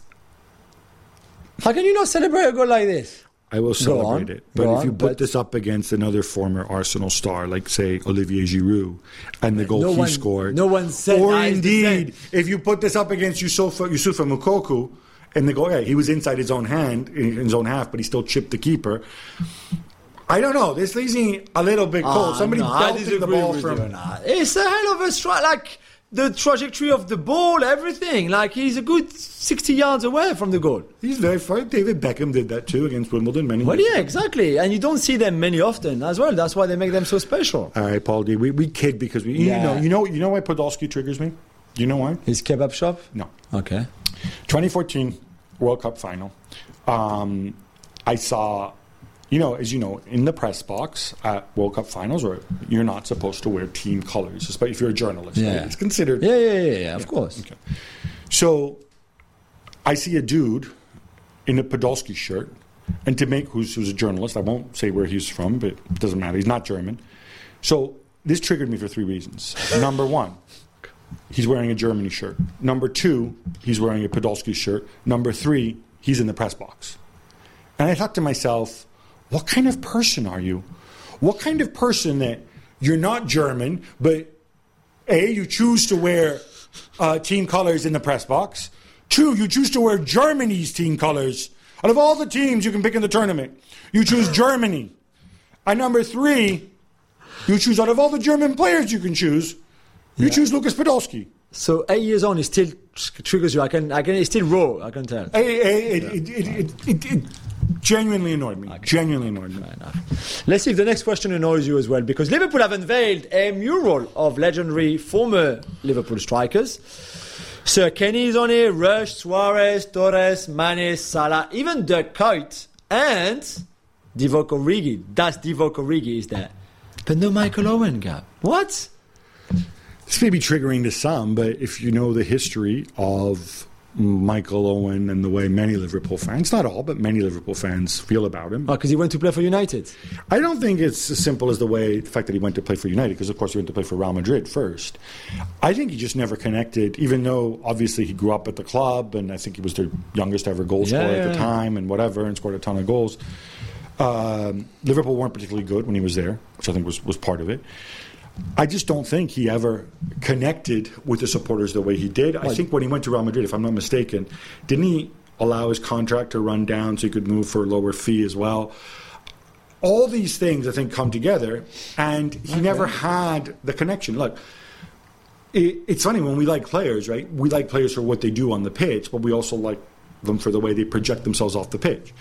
How can you not celebrate a goal like this? I will Go on, celebrate it. But if you on, put but- this up against another former Arsenal star, like say Olivier Giroud, and the goal No he one- scored, no one said or that is the indeed, if you put this up against Youssoufa, Youssoufa Moukoko, and the goal, yeah, he was inside his own hand, in his own half, but he still chipped the keeper. I don't know. This leaves me a little bit cold. Ah, Somebody no, I belted the ball from. you on that. It's a hell of a strike. Like the trajectory of the ball, everything. Like he's a good sixty yards away from the goal. He's very far. David Beckham did that too against Wimbledon many Well, years yeah, exactly. And you don't see them many often as well. That's why they make them so special. All right, Poldi We, we kid because we you Yeah. know you know you know why Podolski triggers me. You know why? His kebab shop. No. Okay. 2014 World Cup final. Um, I saw, you know, as you know, in the press box at World Cup finals, where you're not supposed to wear team colors, especially if you're a journalist. right? Yeah. It's considered. Yeah, yeah, yeah, yeah. Of course. Okay. So I see a dude in a Podolski shirt, and to make who's, who's a journalist, I won't say where he's from, but it doesn't matter. He's not German. So this triggered me for three reasons. Number one, he's wearing a Germany shirt. Number two, he's wearing a Podolski shirt. Number three, he's in the press box. And I thought to myself, what kind of person are you? What kind of person that you're not German, but A, you choose to wear uh, team colors in the press box. Two, you choose to wear Germany's team colors. Out of all the teams you can pick in the tournament, you choose Germany. And number three, you choose out of all the German players you can choose, you choose Lucas Podolski. So eight years on, it still triggers you. I can, I can. It's still raw. I can tell. It, it, it, it genuinely annoyed me. Genuinely annoyed me. Let's see if the next question annoys you as well, because Liverpool have unveiled a mural of legendary former Liverpool strikers. Sir Kenny is on here, Rush, Suarez, Torres, Mane, Salah, even Dirk Kuyt, and Divock Origi. That's Divock Origi is there. But no Michael Owen, Gab. What? This may be triggering to some, but if you know the history of Michael Owen and the way many Liverpool fans, not all, but many Liverpool fans feel about him, Oh, because he went to play for United. I don't think it's as simple as the way the fact that he went to play for United, because of course he went to play for Real Madrid first. I think he just never connected, even though obviously he grew up at the club, and I think he was their youngest ever goal scorer yeah, at the time, and whatever, and scored a ton of goals. Um, Liverpool weren't particularly good when he was there, which I think was, was part of it. I just don't think he ever connected with the supporters the way he did. I think when he went to Real Madrid, if I'm not mistaken, didn't he allow his contract to run down so he could move for a lower fee as well? All these things, I think, come together, and he never had the connection. Look, it, it's funny when we like players, right? We like players for what they do on the pitch, but we also like them for the way they project themselves off the pitch.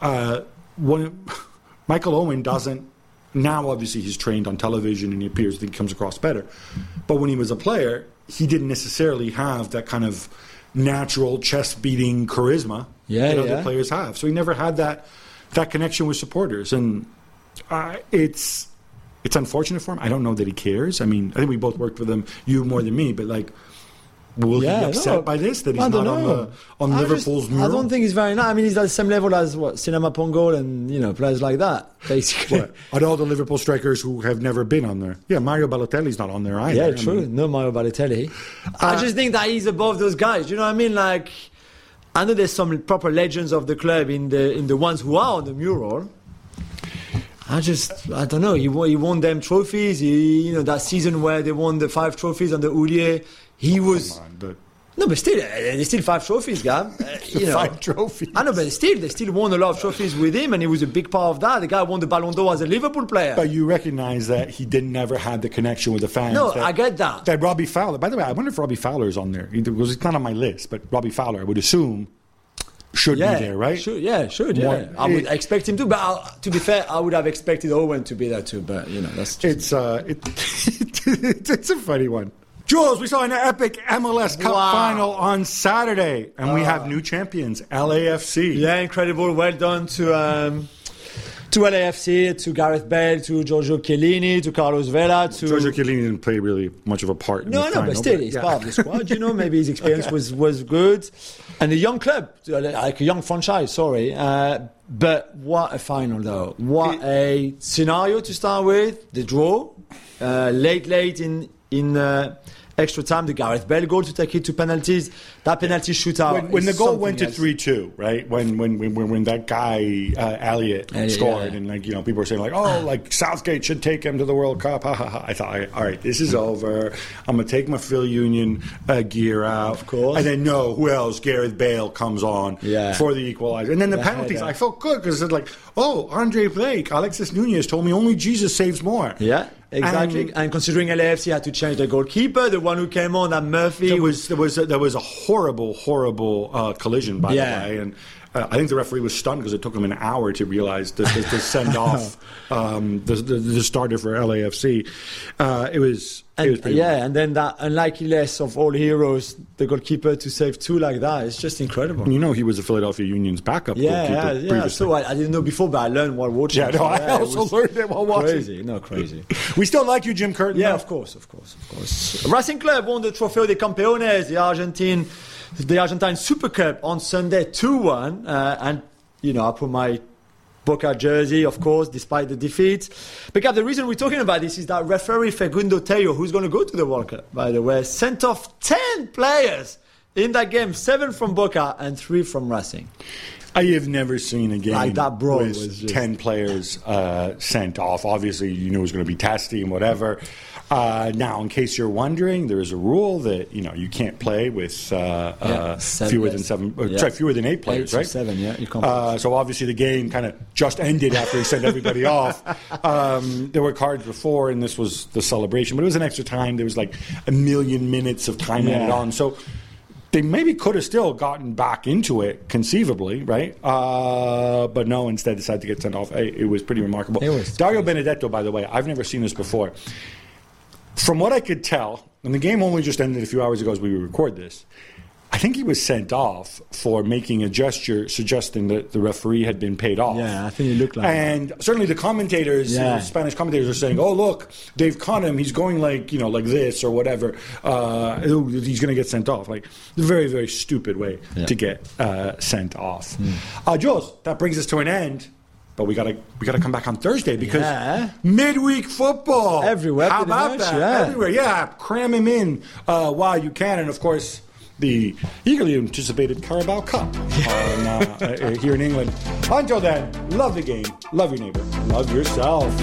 Uh, one, Michael Owen doesn't. Now, obviously, he's trained on television and he appears that he comes across better. But when he was a player, he didn't necessarily have that kind of natural chest beating charisma Yeah, that other yeah. players have. So he never had that that connection with supporters, and uh, it's it's unfortunate for him. I don't know that he cares. I mean, I think we both worked with him, you more than me, but like. Will he be upset no, by this that he's I don't not on the on I Liverpool's just, mural? I don't think he's very nice. I mean, he's at the same level as what Sinama Pongolle and you know players like that, basically. What? Are all the Liverpool strikers who have never been on there? Yeah, Mario Balotelli's not on there either. Yeah, I true. mean, no Mario Balotelli. I Uh, just think that he's above those guys. You know what I mean? Like, I know there's some proper legends of the club in the in the ones who are on the mural. I just, I don't know. He won, he won them trophies. He, you know, that season where they won the five trophies on the He was come on, but no, but still, uh, there's still five trophies, Gab. Uh, you know. five trophies. I know, but still, they still won a lot of trophies with him, and he was a big part of that. The guy won the Ballon d'Or as a Liverpool player. But you recognize that he didn't never had the connection with the fans. No, that, I get that. That Robbie Fowler. By the way, I wonder if Robbie Fowler is on there. He, because it's not on my list, but Robbie Fowler, I would assume, should yeah, be there, right? Should, yeah, should. Yeah, I would it- expect him to. But i to be fair, I would have expected Owen to be there too. But you know, that's just, It's uh, it, it's a funny one. Jules, we saw an epic MLS Cup Wow. Uh. final on Saturday, and we have new champions, LAFC. yeah, incredible. Well done to. Um, to LAFC, to Gareth Bale, to Giorgio Chiellini, to Carlos Vela, to Giorgio Chiellini didn't play really much of a part. In No, no, final, but still, he's yeah. part of the squad. You know, maybe his experience was, was good, and a young club, like a young franchise. Sorry, uh, but what a final though! What a scenario to start with. The draw, uh, late, late in in uh, extra time. The Gareth Bale goal to take it to penalties. That penalty shootout. when, the goal went to three two, right? When when when when that guy uh, Elliot Elliott, scored, yeah. and like you know, people were saying like, oh, like Southgate should take him to the World Cup. Ha, ha, ha. I thought, all right, this is over. I'm gonna take my Philly Union uh, gear out, Of course. and then no, who else? Gareth Bale comes on Yeah. for the equalizer, and then the, The penalties. header. I felt good because it's like, oh, Andre Blake, Alexis Nunes told me only Jesus saves more. Yeah, exactly. And- And, considering LAFC had to change the goalkeeper, the one who came on, that Murphy, There was there was a, there was a horrible horrible uh, collision by Yeah. the way, and uh, I think the referee was stunned because it took him an hour to realize to, send off um, the, the the starter for LAFC. Uh, it was it was And, pretty yeah, and then that unluckiness of all heroes, the goalkeeper to save two like that, it's just incredible. You know, he was the Philadelphia Union's backup Yeah, goalkeeper yeah, yeah. previously. So I, I didn't know before, but I learned while watching. Yeah, no, I also learned it while watching. Crazy, no, crazy. we still like you, Jim Curtin. Yeah, though. of course, of course, of course. Racing Club won the Trofeo de Campeones, the Argentine, the Argentine Super Cup on Sunday, two one, uh, and you know I put my Boca jersey, of course, despite the defeat. Because the reason we're talking about this is that referee Facundo Tello, who's going to go to the World Cup, by the way, sent off ten players in that game, seven from Boca and three from Racing. I have never seen a game Like that brawl with was just- ten players uh, sent off. Obviously, you knew it was going to be testy and whatever. Uh, now, in case you're wondering, there is a rule that you know you can't play with uh, uh, seven- fewer than seven, Yeah. sorry, fewer than eight players, Eight right? seven, yeah, you can't Uh, so obviously, the game kind of just ended after he sent everybody off. Um, there were cards before, and this was the celebration, but it was an extra time. There was like a million minutes of time added Yeah. on, so they maybe could have still gotten back into it conceivably, right? Uh, but no, instead decided to get sent off. It, it was pretty remarkable. It was Dario Benedetto, by the way, I've never seen this before. From what I could tell, and the game only just ended a few hours ago as we record this, I think he was sent off for making a gesture suggesting that the referee had been paid off. Yeah, I think it looked like And certainly the commentators, Yeah. the Spanish commentators, are saying, "Oh, look, they've caught him. He's going like you know, like this or whatever. Uh, he's going to get sent off." Like a very, very stupid way Yeah. to get uh, sent off. Uh, Jules, that brings us to an end. But we gotta we gotta come back on Thursday because Yeah. midweek football Everywhere, How about that? yeah. Everywhere, yeah. Cram him in uh, while you can, and of course the eagerly anticipated Carabao Cup on, uh, uh, here in England. Until then, love the game, love your neighbor, love yourself.